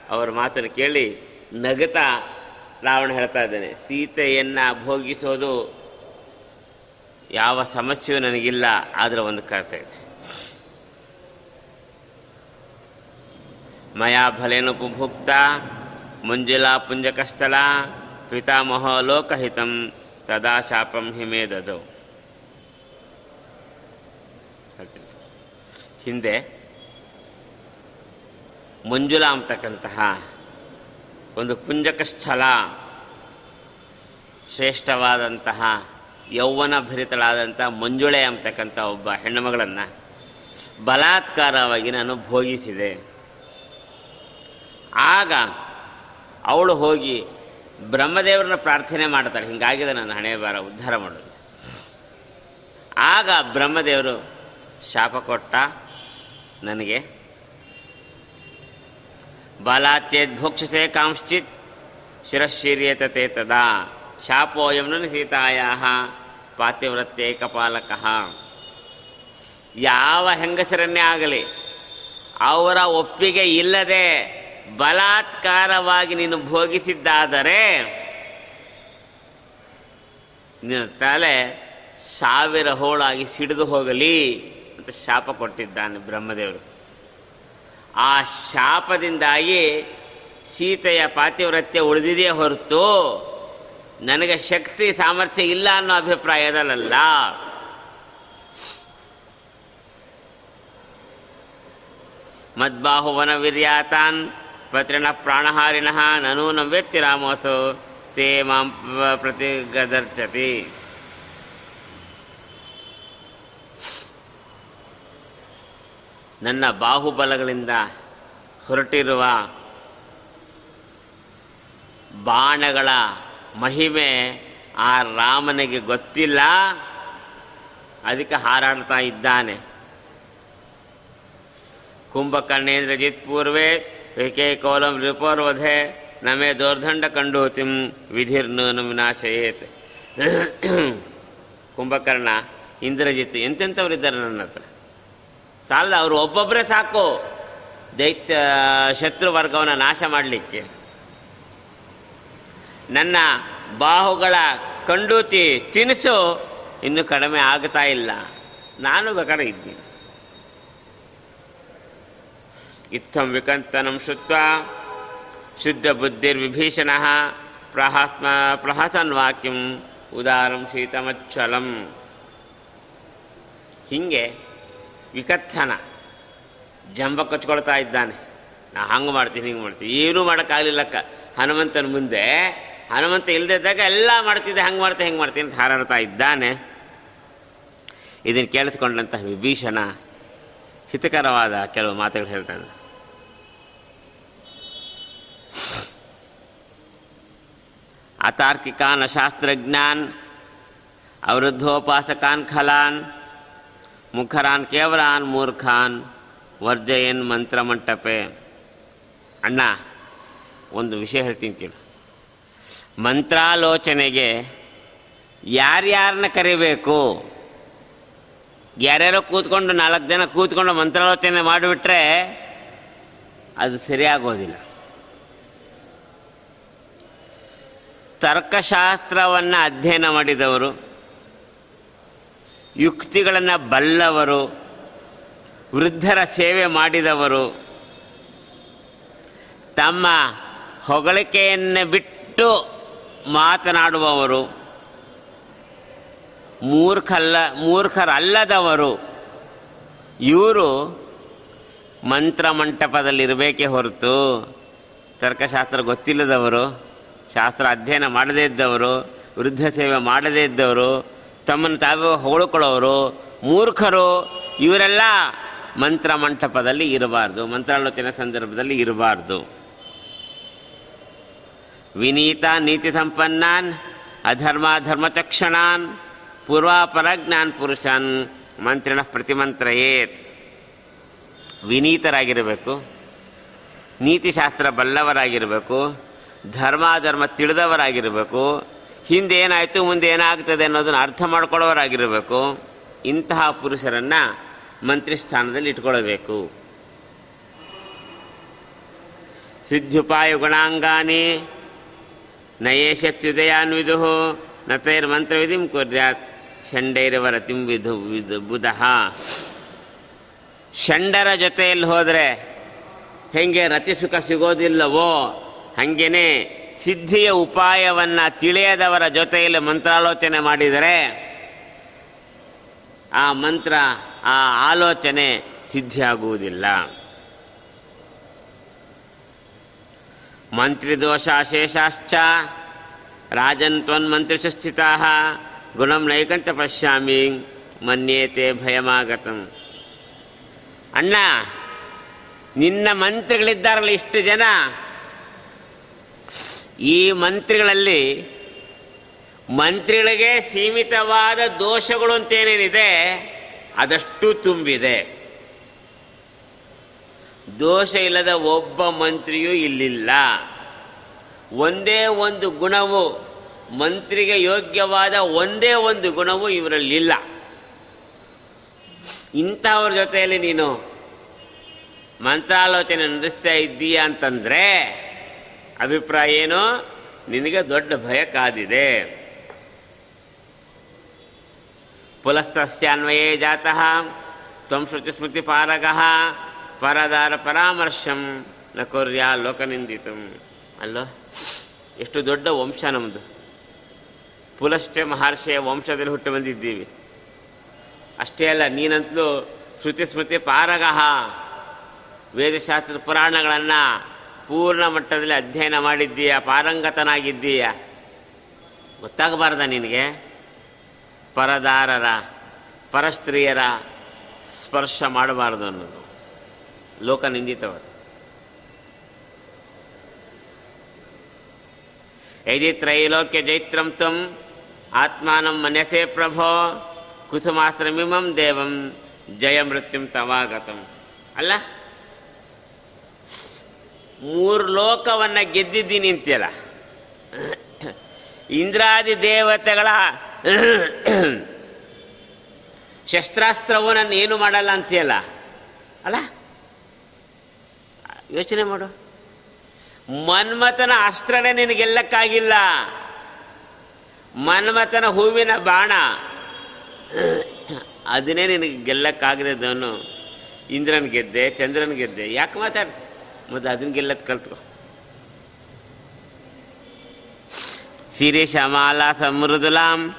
ಅವರ ಮಾತನ್ನು ಕೇಳಿ ನಗತಾ ರಾವಣ ಹೇಳ್ತಾ ಇದ್ದಾನೆ, ಸೀತೆಯನ್ನು ಭೋಗಿಸೋದು ಯಾವ ಸಮಸ್ಯೆಯೂ ನನಗಿಲ್ಲ, ಆದರೆ ಒಂದು ಕರ್ತ ಇದೆ. ಮಯಾ ಫಲೇನು ಪುಭುಕ್ತ ಮುಂಜುಲಾ ಪುಂಜಕಸ್ಥಲ ಪಿತಾಮಹೋ ಲೋಕಹಿತಂ ತದಾ ಶಾಪಂ ಹಿಮೇ ದದೌ ಹಿಂದೆ ಮಂಜುಳ ಅಂತಕ್ಕಂತಹ ಒಂದು ಪುಂಜಕ ಸ್ಥಳ ಶ್ರೇಷ್ಠವಾದಂತಹ, ಯೌವನ ಭರಿತಳಾದಂಥ ಮಂಜುಳೆ ಅಂತಕ್ಕಂಥ ಒಬ್ಬ ಹೆಣ್ಣುಮಗಳನ್ನು ಬಲಾತ್ಕಾರವಾಗಿ ನಾನು ಭೋಗಿಸಿದೆ. ಆಗ ಅವಳು ಹೋಗಿ ಬ್ರಹ್ಮದೇವರನ್ನ ಪ್ರಾರ್ಥನೆ ಮಾಡ್ತಾಳೆ. ಹಿಂಗಾಗಿದೆ ನನ್ನ ಹಣೆ ಬಾರ ಉದ್ಧಾರ ಮಾಡೋದು. ಆಗ ಬ್ರಹ್ಮದೇವರು ಶಾಪ ಕೊಟ್ಟ, ನನಗೆ ಬಾಲಾಚೇದ್ ಭೋಕ್ಷಸೆ ಕಾಂಶ್ಚಿತ್ ಶಿರಶೀರ್ಯತತೆ ತದಾ, ಶಾಪೋಯಂ ಸೀತಾಯ ಪಾತಿವ್ರತ್ಯೇಕಪಾಲಕ ಯಾವ ಹೆಂಗಸರನ್ನೇ ಆಗಲಿ, ಅವರ ಒಪ್ಪಿಗೆ ಇಲ್ಲದೆ ಬಲಾತ್ಕಾರವಾಗಿ ನೀನು ಭೋಗಿಸಿದ್ದಾದರೆ ನಿನ್ನ ತಲೆ ಸಾವಿರ ಹೋಳಾಗಿ ಸಿಡಿದು ಹೋಗಲಿ ಅಂತ ಶಾಪ ಕೊಟ್ಟಿದ್ದಾನೆ ಬ್ರಹ್ಮದೇವರು. ಆ ಶಾಪದಿಂದಾಗಿ ಸೀತೆಯ ಪಾತಿವ್ರತ್ಯ ಉಳಿದಿದೆಯೇ ಹೊರತು ನನಗೆ ಶಕ್ತಿ ಸಾಮರ್ಥ್ಯ ಇಲ್ಲ ಅನ್ನೋ ಅಭಿಪ್ರಾಯದಲ್ಲ ಮದ್ಬಾಹುವನ ವಿರ್ಯಾತಾನ್ ಪತ್ರಿಣ ಪ್ರಾಣಹಾರಿಣ ನನೂನ ನಂಬೆತ್ತಿ ರಾಮೋಥೋ ತೇ ಮಾಂ ಪ್ರತಿ ಗದರ್ಚತಿ ನನ್ನ ಬಾಹುಬಲಗಳಿಂದ ಹೊರಟಿರುವ ಬಾಣಗಳ ಮಹಿಮೆ ಆ ರಾಮನಿಗೆ ಗೊತ್ತಿಲ್ಲ. ಅದಕ್ಕೆ ಹಾರಾಡ್ತಾ ಇದ್ದಾನೆ. ಕುಂಭಕರ್ಣೇಂದ್ರಜಿತ್ ಪೂರ್ವೇ ಏಕೆ ರಿಪೋರ್ ರಿಪೋರ್ವಧೆ ನಮೇ ದೋರ್ದಂಡ ಕಂಡೂತಿಂ ವಿಧಿರ್ನು ವಿನಾಶಯೇತ್. ಕುಂಭಕರ್ಣ, ಇಂದ್ರಜಿತ್, ಎಂತೆಂಥವರಿದ್ದಾರೆ ನನ್ನ ಹತ್ರ? ಸಾಲ, ಅವರು ಒಬ್ಬೊಬ್ಬರೇ ಸಾಕು. ದೈತ್ಯ, ಶತ್ರು ವರ್ಗವನ್ನು ನಾಶ ಮಾಡಲಿಕ್ಕೆ. ನನ್ನ ಬಾಹುಗಳ ಕಂಡೂತಿ ತಿನಿಸು ಇನ್ನೂ ಕಡಿಮೆ ಆಗ್ತಾ ಇಲ್ಲ. ನಾನು ಬೇಕಾದ್ರೆ ಇದ್ದೀನಿ. ವಿಕಂತನಂ ಶುತ್ವ ಬುದ್ಧಿರ್ವಿಭೀಷಣ ಪ್ರಹಾತ್ಮ ಪ್ರಹಸನ್ ವಾಕ್ಯಂ ಉದಾರಂ ಶೀತಮಚ್ಛಲಂ. ಹೀಗೆ ವಿಕಥನ. ಜಂಬ ಕಚ್ಕೊಳ್ತಾ ಇದ್ದಾನೆ. ನಾ ಹಂಗೆ ಮಾಡ್ತೀನಿ, ಹಿಂಗೆ ಮಾಡ್ತೀನಿ. ಏನೂ ಮಾಡೋಕ್ಕಾಗಲಿಲ್ಲಕ್ಕ ಹನುಮಂತನ ಮುಂದೆ, ಹನುಮಂತ ಇಲ್ಲದಿದ್ದಾಗ ಎಲ್ಲ ಮಾಡ್ತಿದ್ದೆ, ಹಂಗೆ ಮಾಡ್ತೆ, ಹೆಂಗೆ ಮಾಡ್ತೀನಿ ಅಂತ ಹಾರಾಡ್ತಾ ಇದ್ದಾನೆ. ಇದನ್ನು ಕೇಳಿಸ್ಕೊಂಡಂತಹ ವಿಭೀಷಣ ಹಿತಕರವಾದ ಕೆಲವು ಮಾತುಗಳು ಹೇಳ್ತಾನೆ. ಅತಾರ್ಕಿಕಾನ್ ಅಶಾಸ್ತ್ರಜ್ಞಾನ್ ಅವೃದ್ಧೋಪಾಸಕಾನ್ ಖಲಾನ್, ಮುಖರಾನ್ ಕೇವಲಾನ್ ಮೂರ್ಖಾನ್, ವರ್ಜಯನ್ ಮಂತ್ರಮಂಟಪೆ. ಅಣ್ಣ, ಒಂದು ವಿಷಯ ಹೇಳ್ತೀನಿ ಕೇಳು. ಮಂತ್ರಾಲೋಚನೆಗೆ ಯಾರ್ಯಾರನ್ನ ಕರಿಬೇಕು? ಯಾರ್ಯಾರೋ ಕೂತ್ಕೊಂಡು ನಾಲ್ಕು ಜನ ಕೂತ್ಕೊಂಡು ಮಂತ್ರಾಲೋಚನೆ ಮಾಡಿಬಿಟ್ರೆ ಅದು ಸರಿಯಾಗೋದಿಲ್ಲ. ತರ್ಕಶಾಸ್ತ್ರವನ್ನು ಅಧ್ಯಯನ ಮಾಡಿದವರು, ಯುಕ್ತಿಗಳನ್ನು ಬಲ್ಲವರು, ವೃದ್ಧರ ಸೇವೆ ಮಾಡಿದವರು, ತಮ್ಮ ಹೊಗಳಿಕೆಯನ್ನು ಬಿಟ್ಟು ಮಾತನಾಡುವವರು, ಮೂರ್ಖಲ್ಲ, ಮೂರ್ಖರಲ್ಲದವರು, ಇವರು ಮಂತ್ರಮಂಟಪದಲ್ಲಿರಬೇಕೇ ಹೊರತು, ತರ್ಕಶಾಸ್ತ್ರ ಗೊತ್ತಿಲ್ಲದವರು. ಶಾಸ್ತ್ರ ಅಧ್ಯಯನ ಮಾಡದೇ ಇದ್ದವರು, ವೃದ್ಧ ಸೇವೆ ಮಾಡದೇ ಇದ್ದವರು, ತಮ್ಮನ್ನು ತಾವೇ ಹೊಗಳ್ಕೊಳ್ಳೋರು, ಮೂರ್ಖರು, ಇವರೆಲ್ಲ ಮಂತ್ರ ಮಂಟಪದಲ್ಲಿ ಇರಬಾರ್ದು, ಮಂತ್ರಾಲೋಚನೆ ಸಂದರ್ಭದಲ್ಲಿ ಇರಬಾರ್ದು. ವಿನೀತ ನೀತಿ ಸಂಪನ್ನಾನ್ ಅಧರ್ಮ ಧರ್ಮಚಕ್ಷಣಾನ್ ಪೂರ್ವಾಪರಜ್ಞಾನ್ ಪುರುಷಾನ್, ಮಂತ್ರಿಣ ಪ್ರತಿಮಂತ್ರಯೇತ್. ವಿನೀತರಾಗಿರಬೇಕು, ನೀತಿಶಾಸ್ತ್ರ ಬಲ್ಲವರಾಗಿರಬೇಕು ಧರ್ಮಾಧರ್ಮ ತಿಳಿದವರಾಗಿರಬೇಕು. ಹಿಂದೆ ಏನಾಯಿತು, ಮುಂದೆ ಏನಾಗ್ತದೆ ಅನ್ನೋದನ್ನು ಅರ್ಥ ಮಾಡ್ಕೊಳ್ಳೋರಾಗಿರಬೇಕು ಇಂತಹ ಪುರುಷರನ್ನು ಮಂತ್ರಿ ಸ್ಥಾನದಲ್ಲಿ ಇಟ್ಕೊಳ್ಬೇಕು. ಸಿದ್ಧುಪಾಯ ಗುಣಾಂಗಾನಿ ನಯೇಶತ್ಯುದಯಾನ್ವಿದು ನ ತೈರ್ಮಂತ್ರವಿಧಿಂ ಕುರ್ಯಾತ್ ಷಂಡೈರವರ ತಿಂಬಿಧು ಬುಧ. ಷಂಡರ ಜೊತೆಯಲ್ಲಿ ಹೋದರೆ ಹೆಂಗೆ ರತಿಸುಖ ಸಿಗೋದಿಲ್ಲವೋ? ಹಾಗೇನೆ ಸಿದ್ಧಿಯ ಉಪಾಯವನ್ನು ತಿಳಿಯದವರ ಜೊತೆಯಲ್ಲಿ ಮಂತ್ರಾಲೋಚನೆ ಮಾಡಿದರೆ ಆ ಮಂತ್ರ, ಆ ಆಲೋಚನೆ ಸಿದ್ಧಿಯಾಗುವುದಿಲ್ಲ. ಮಂತ್ರಿದೋಷಾಶೇಷಾಶ್ಚ, ರಾಜನ್ ತ್ವನ್ಮಂತ್ರಿಷು ಸ್ಥಿತ ಗುಣಂ ನೈಕಂತ ಪಶ್ಯಾಮಿ, ಮನ್ಯೇತೆ ಭಯಮಾಗತಂ. ಅಣ್ಣ, ನಿನ್ನ ಮಂತ್ರಿಗಳಿದ್ದಾರಲ್ಲ ಇಷ್ಟು ಜನ? ಈ ಮಂತ್ರಿಗಳಲ್ಲಿ ಮಂತ್ರಿಗಳಿಗೆ ಸೀಮಿತವಾದ ದೋಷಗಳು ಅಂತೇನೇನಿದೆ, ಅದಷ್ಟು ತುಂಬಿದೆ. ದೋಷ ಇಲ್ಲದ ಒಬ್ಬ ಮಂತ್ರಿಯೂ ಇಲ್ಲಿಲ್ಲ. ಒಂದೇ ಒಂದು ಗುಣವು, ಮಂತ್ರಿಗೆ ಯೋಗ್ಯವಾದ ಒಂದೇ ಒಂದು ಗುಣವು ಇವರಲ್ಲಿಲ್ಲ. ಇಂಥವ್ರ ಜೊತೆಯಲ್ಲಿ ನೀನು ಮಂತ್ರಾಲೋಚನೆ ನಡೆಸ್ತಾ ಇದ್ದೀಯಾ ಅಂತಂದ್ರೆ ಅಭಿಪ್ರಾಯ ಏನು? ನಿನಗೆ ದೊಡ್ಡ ಭಯ ಕಾದಿದೆ. ಪುಲಸ್ತಸ್ಯಾನ್ವಯೇ ಜಾತಃ, ತ್ವಂ ಶ್ರುತಿಸ್ಮೃತಿ ಪಾರಗಃ ಪರದಾರ ಪರಾಮರ್ಶಂ ನ ಕೊರ್ಯ ಲೋಕನಿಂದಿತು. ಅಲ್ಲೋ, ಎಷ್ಟು ದೊಡ್ಡ ವಂಶ ನಮ್ಮದು ಪುಲಶ್ಚ ಮಹರ್ಷಿಯ ವಂಶದಲ್ಲಿ ಹುಟ್ಟು ಬಂದಿದ್ದೀವಿ. ಅಷ್ಟೇ ಅಲ್ಲ, ನೀನಂತಲೂ ಶ್ರುತಿ ಸ್ಮೃತಿ ಪಾರಗಃ ವೇದಶಾಸ್ತ್ರದ ಪುರಾಣಗಳನ್ನು ಪೂರ್ಣ ಮಟ್ಟದಲ್ಲಿ ಅಧ್ಯಯನ ಮಾಡಿದ್ದೀಯ, ಪಾರಂಗತನಾಗಿದ್ದೀಯ? ಗೊತ್ತಾಗಬಾರ್ದ ನಿನಗೆ? ಪರದಾರರ, ಪರಸ್ತ್ರೀಯರ ಸ್ಪರ್ಶ ಮಾಡಬಾರ್ದು ಅನ್ನೋದು. ಲೋಕ ನಿಂದಿತವಾದ ಯದಿ ತ್ರೈಲೋಕ್ಯ ಜೈತ್ರಂ ತ್ವಂ ಆತ್ಮಾನಂ ಮನಸೇ ಪ್ರಭೋ ಕುಸುಮಾಸ್ತ್ರಮಿಮಂ ದೇವಂ ಜಯ ಮೃತ್ಯುಂ ತವಾಗತಂ. ಅಲ್ಲ? ಮೂರು ಲೋಕವನ್ನು ಗೆದ್ದಿದ್ದೀನಿ ಅಂತೀಯಲ್ಲ. ಇಂದ್ರಾದಿ ದೇವತೆಗಳ ಶಸ್ತ್ರಾಸ್ತ್ರವು ನನ್ನ ಏನು ಮಾಡಲ್ಲ ಅಂತೀಯಲ್ಲ. ಅಲ್ಲ? ಯೋಚನೆ ಮಾಡು. ಮನ್ಮಥನ ಅಸ್ತ್ರನೇ ನಿನಗೆಲ್ಲಕ್ಕಾಗಿಲ್ಲ ಮನ್ಮಥನ ಹೂವಿನ ಬಾಣ. ಅದನ್ನೇ ನಿನಗೆ ಗೆಲ್ಲಕ್ಕಾಗದೆ ಇಂದ್ರನ್ ಗೆದ್ದೆ, ಚಂದ್ರನ್ ಗೆದ್ದೆ. ಯಾಕೆ ಮಾತಾಡ ಮತ್ತು ಅದನ್ನ ಗೆಲ್ಲದ್ ಕಲ್ತ್ಕೊ. ಶಮಾಲ ಸಮೃದುಲಾಂ,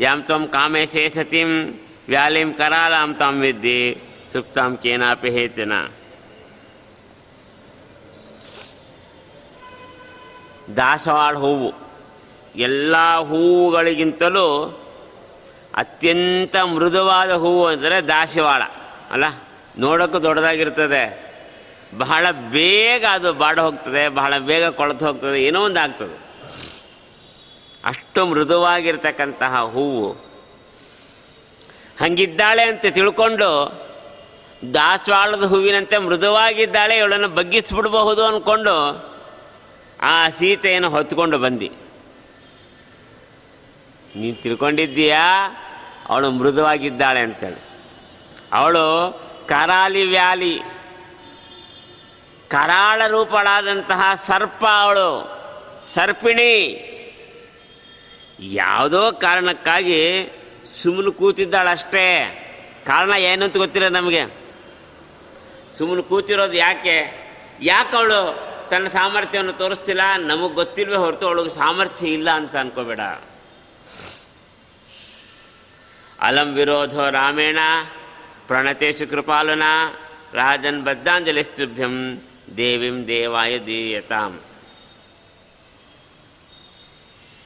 ಯಾಂ ತ್ವಂ ಕಾಮೇಶೇ ಸತಿಂ, ವ್ಯಾಲಿಂ ಕರಾಲಾಂ ತಾಂ ವಿದ್ಯೆ, ಸುಪ್ತಾಂ ಕೇನಾಪಿ ಹೇತಿನ ದಾಸವಾಳ ಹೂವು, ಎಲ್ಲ ಹೂವುಗಳಿಗಿಂತಲೂ ಅತ್ಯಂತ ಮೃದುವಾದ ಹೂವು ಅಂದರೆ ದಾಸವಾಳ, ಅಲ್ಲ? ನೋಡೋಕ್ಕೂ ದೊಡ್ಡದಾಗಿರ್ತದೆ. ಬಹಳ ಬೇಗ ಅದು ಬಾಡ ಹೋಗ್ತದೆ, ಬಹಳ ಬೇಗ ಕೊಳೆತು ಹೋಗ್ತದೆ, ಏನೋ ಒಂದು ಆಗ್ತದೆ. ಅಷ್ಟು ಮೃದುವಾಗಿರ್ತಕ್ಕಂತಹ ಹೂವು. ಹಂಗಿದ್ದಾಳೆ ಅಂತ ತಿಳ್ಕೊಂಡು ದಾಸವಾಳದ ಹೂವಿನಂತೆ ಮೃದುವಾಗಿದ್ದಾಳೆ, ಇವಳನ್ನು ಬಗ್ಗಿಸ್ಬಿಡ್ಬಹುದು ಅಂದ್ಕೊಂಡು ಆ ಸೀತೆಯನ್ನು ಹೊತ್ಕೊಂಡು ಬಂದಿ. ನೀನು ತಿಳ್ಕೊಂಡಿದ್ದೀಯಾ? ಅವಳು ಮೃದುವಾಗಿದ್ದಾಳೆ ಅಂತೇಳಿ. ಅವಳು ಕರಾಲಿ ವ್ಯಾಲಿ ಕರಾಳ ರೂಪಳಾದಂತಹ ಸರ್ಪ ಅವಳು, ಸರ್ಪಿಣಿ. ಯಾವುದೋ ಕಾರಣಕ್ಕಾಗಿ ಸುಮ್ಮನೆ ಕೂತಿದ್ದಾಳಷ್ಟೇ. ಕಾರಣ ಏನು ಅಂತ ಗೊತ್ತಿಲ್ಲ ನಮಗೆ. ಸುಮ್ಮನೆ ಕೂತಿರೋದು ಯಾಕೆ? ಯಾಕೆ ಅವಳು ತನ್ನ ಸಾಮರ್ಥ್ಯವನ್ನು ತೋರಿಸ್ತಿಲ್ಲ? ನಮಗೆ ಗೊತ್ತಿಲ್ವೇ ಹೊರತು ಅವಳಿಗೆ ಸಾಮರ್ಥ್ಯ ಇಲ್ಲ ಅಂತ ಅನ್ಕೋಬೇಡ. ಅಲಂ ವಿರೋಧೋ ರಾಮೇಣ, ಪ್ರಣತೇಶು ಕೃಪಾಲುನ, ರಾಜನ್ ಬದ್ಧಾಂಜಲಿಸ್ತುಭ್ಯಂ ದೇವಿಂ ದೇವಾಯ ದೀಯತಾಂ.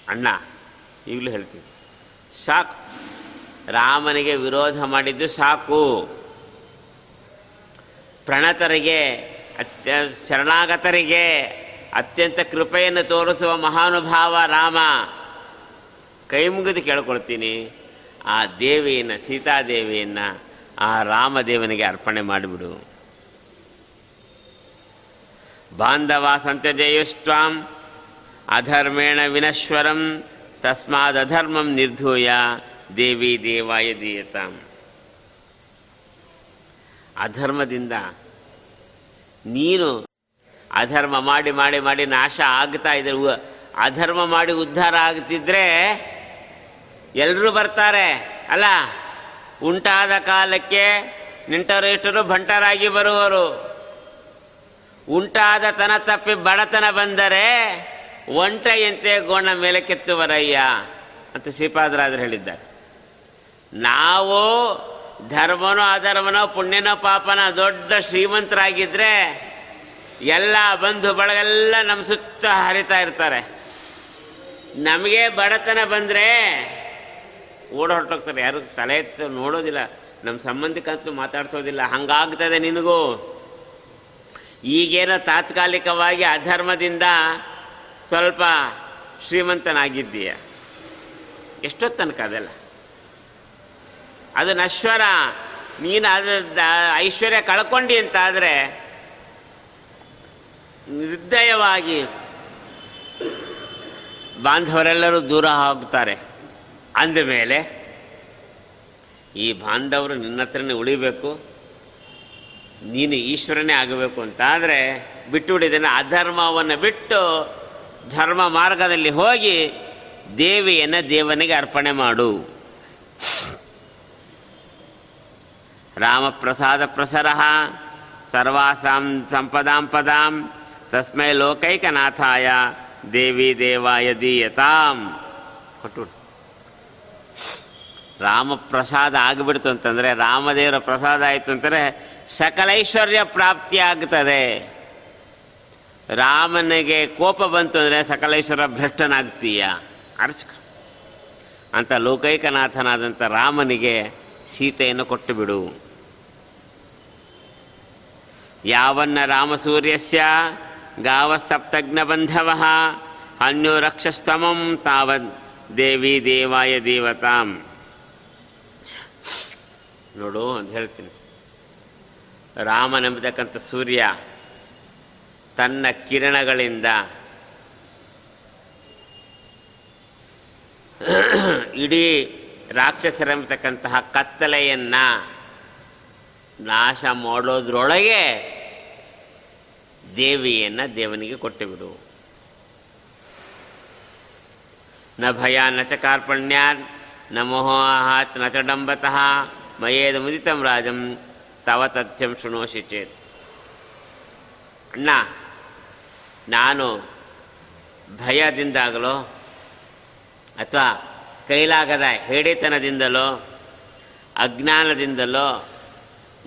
ಅಣ್ಣ, ಈಗಲೂ ಹೇಳ್ತೀನಿ. ಸಾಕು. ರಾಮನಿಗೆ ವಿರೋಧ ಮಾಡಿದ್ದು ಸಾಕು. ಪ್ರಣತರಿಗೆ, ಅತ್ಯ, ಶರಣಾಗತರಿಗೆ ಅತ್ಯಂತ ಕೃಪೆಯನ್ನು ತೋರಿಸುವ ಮಹಾನುಭಾವ ರಾಮ. ಕೈ ಮುಗಿದು ಕೇಳ್ಕೊಳ್ತೀನಿ. ಆ ದೇವಿಯನ್ನು, ಸೀತಾದೇವಿಯನ್ನು ಆ ರಾಮದೇವನಿಗೆ ಅರ್ಪಣೆ ಮಾಡಿಬಿಡು. ಬಾಂಧವ ಸಂತ್ಯಜಯುಷ್ಟ್ವಾಂ ಅಧರ್ಮೇಣ ವಿನಶ್ವರಂ ತಸ್ಮಾದಧರ್ಮಂ ನಿರ್ಧೂಯ ದೇವಿ ದೇವಾಯ ದೀಯತಾಂ. ಅಧರ್ಮದಿಂದ ನೀನು ಅಧರ್ಮ ಮಾಡಿ ಮಾಡಿ ಮಾಡಿ ನಾಶ ಆಗ್ತಾ ಇದ್ರೆ ಅಧರ್ಮ ಮಾಡಿ ಉದ್ಧಾರ ಆಗ್ತಿದ್ರೆ ಎಲ್ಲರೂ ಬರ್ತಾರೆ, ಅಲ್ಲ? ಉಂಟಾದ ಕಾಲಕ್ಕೆ ನಿಂಟರೇಷ್ಟರು ಭಂಟರಾಗಿ ಬರುವರು. ಉಂಟಾದ ತನ ತಪ್ಪಿ ಬಡತನ ಬಂದರೆ ಒಂಟೆಯಂತೆ ಗೋಣ ಮೇಲೆ ಕೆತ್ತುವರಯ್ಯ ಅಂತ ಶ್ರೀಪಾದರಾದರು ಹೇಳಿದ್ದಾರೆ. ನಾವು ಧರ್ಮನೋ ಅಧರ್ಮನೋ ಪುಣ್ಯನೋ ಪಾಪನ ದೊಡ್ಡ ಶ್ರೀಮಂತರಾಗಿದ್ರೆ ಎಲ್ಲ ಬಂಧು ಬಳಗೆಲ್ಲ ನಮ್ಮ ಸುತ್ತ ಹರಿತಾ ಇರ್ತಾರೆ. ನಮಗೆ ಬಡತನ ಬಂದರೆ ಓಡ ಹೊರಟೋಗ್ತಾರೆ. ಯಾರು ತಲೆ ಎತ್ತು ನೋಡೋದಿಲ್ಲ. ನಮ್ಮ ಸಂಬಂಧಿಕಂತೂ ಮಾತಾಡ್ಸೋದಿಲ್ಲ. ಹಂಗಾಗ್ತದೆ ನಿನಗೂ. ಈಗೇನೋ ತಾತ್ಕಾಲಿಕವಾಗಿ ಅಧರ್ಮದಿಂದ ಸ್ವಲ್ಪ ಶ್ರೀಮಂತನಾಗಿದ್ದೀಯ. ಎಷ್ಟೊತ್ತು ತನಕ ಅದೆಲ್ಲ? ಅದು ನಶ್ವರ ನೀನು ಅದ ಐಶ್ವರ್ಯ ಕಳ್ಕೊಂಡಿ ಅಂತಾದರೆ ನಿರ್ದಯವಾಗಿ ಬಾಂಧವರೆಲ್ಲರೂ ದೂರ ಹೋಗ್ತಾರೆ. ಅಂದಮೇಲೆ ಈ ಬಾಂಧವರು ನಿನ್ನ ಹತ್ರನೇ ಉಳಿಬೇಕು. ನೀನು ಈಶ್ವರನೇ ಆಗಬೇಕು ಅಂತಾದರೆ ಬಿಟ್ಟು ಬಿಡಿದನ್ನು ಅಧರ್ಮವನ್ನು ಬಿಟ್ಟು ಧರ್ಮ ಮಾರ್ಗದಲ್ಲಿ ಹೋಗಿ ದೇವಿಯನ್ನು ದೇವನಿಗೆ ಅರ್ಪಣೆ ಮಾಡು. ರಾಮಪ್ರಸಾದ ಪ್ರಸರ ಸರ್ವಾಸಾಂ ಸಂಪದಾಂ ಪದಾಂ ತಸ್ಮೈ ಲೋಕೈಕನಾಥಾಯ ದೇವಿ ದೇವಾಯ ದೀಯತಾಂ. ಕೊಟ್ಟು ರಾಮಪ್ರಸಾದ ಆಗಿಬಿಡ್ತು ಅಂತಂದರೆ ರಾಮದೇವರ ಪ್ರಸಾದ ಆಯಿತು ಅಂತಂದರೆ ಸಕಲೈಶ್ವರ್ಯ ಪ್ರಾಪ್ತಿ ಆಗ್ತದೆ. ರಾಮನಿಗೆ ಕೋಪ ಬಂತು ಅಂದರೆ ಸಕಲೇಶ್ವರ ಭ್ರಷ್ಟನಾಗ್ತೀಯ. ಅರ್ಚಕ. ಅಂತ ಲೋಕೈಕನಾಥನಾದಂಥ ರಾಮನಿಗೆ ಸೀತೆಯನ್ನು ಕೊಟ್ಟು ಬಿಡು ಯಾವನ್ನ ರಾಮಸೂರ್ಯಸ್ಯ ಗಾವಸ್ತಪ್ತಜ್ಞಬಂಧವ ಅನ್ಯೋ ರಕ್ಷಸ್ತಮಂ ತಾವದ್ ದೇವಿ ದೇವಾಯ ದೇವತಾಂ. ನೋಡು ಅಂತ ಹೇಳ್ತೀನಿ. ರಾಮನೆಂಬತಕ್ಕಂಥ ಸೂರ್ಯ ತನ್ನ ಕಿರಣಗಳಿಂದ ಇಡೀ ರಾಕ್ಷಸರೆಂಬತಕ್ಕಂತಹ ಕತ್ತಲೆಯನ್ನು ನಾಶ ಮಾಡೋದ್ರೊಳಗೆ ದೇವಿಯನ್ನು ದೇವನಿಗೆ ಕೊಟ್ಟುಬಿಡು. ನ ಭಯ ನ ಚ ಕಾರ್ಪಣ್ಯ ನ ಮೋಹಾತ್ನ ಚ ಡಂಬತಃ ಮಯೇದ ಮುದಿತಂ ರಾಜಂ ತವ ತಥ್ಯಂ ಶೃಣೋಷಿ ಚೇತ್. ಅಣ್ಣ, ನಾನು ಭಯದಿಂದಾಗಲೋ ಅಥವಾ ಕೈಲಾಗದ ಹೇಡಿತನದಿಂದಲೋ, ಅಜ್ಞಾನದಿಂದಲೋ,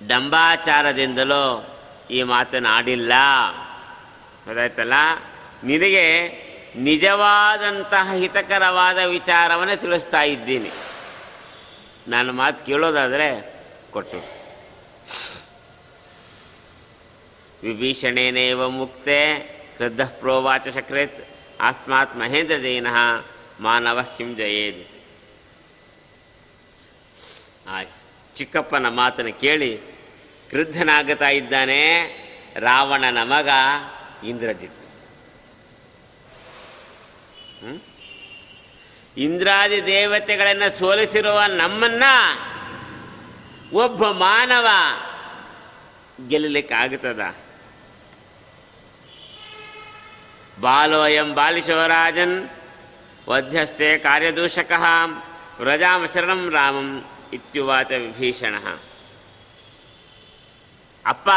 ಡಂಬಾಚಾರದಿಂದಲೋ ಈ ಮಾತನ್ನು ಆಡಿಲ್ಲ. ಗೊತ್ತಾಯ್ತಲ್ಲ ನಿನಗೆ ನಿಜವಾದಂತಹ ಹಿತಕರವಾದ ವಿಚಾರವನ್ನೇ ತಿಳಿಸ್ತಾ ಇದ್ದೀನಿ. ನಾನು ಮಾತು ಕೇಳೋದಾದರೆ ಕೊಟ್ಟು. ವಿಭೀಷಣೇನೇವ ಮುಕ್ತೆ ಕ್ರದ್ಧ ಪ್ರೋವಾಚ ಶಕ್ರೇತ್ ಆಸ್ಮಾತ್ ಮಹೇಂದ್ರ ದೇನಃ ಮಾನವ ಕಿಂ ಜಯೇದ್. ಆ ಚಿಕ್ಕಪ್ಪನ ಮಾತನ್ನು ಕೇಳಿ ಕ್ರುದ್ಧನಾಗುತ್ತಾ ಇದ್ದಾನೆ, ರಾವಣನ ಮಗ ಇಂದ್ರಜಿತ್? ಇಂದ್ರಾದಿ ದೇವತೆಗಳನ್ನು ಸೋಲಿಸಿರುವ ನಮ್ಮನ್ನ ಒಬ್ಬ ಮಾನವ ಗೆಲ್ಲಲಿಕ್ಕೆ ಬಾಲೋಯಂ ಬಾಲಿಶೋರಾಜನ್ ವಧ್ಯಸ್ಥೆ ಕಾರ್ಯದೂಷಕ ವ್ರಜಾಮ ಶರಣಂ ರಾಮಂ ಇತ್ಯುವಾಚ ವಿಭೀಷಣ. ಅಪ್ಪ,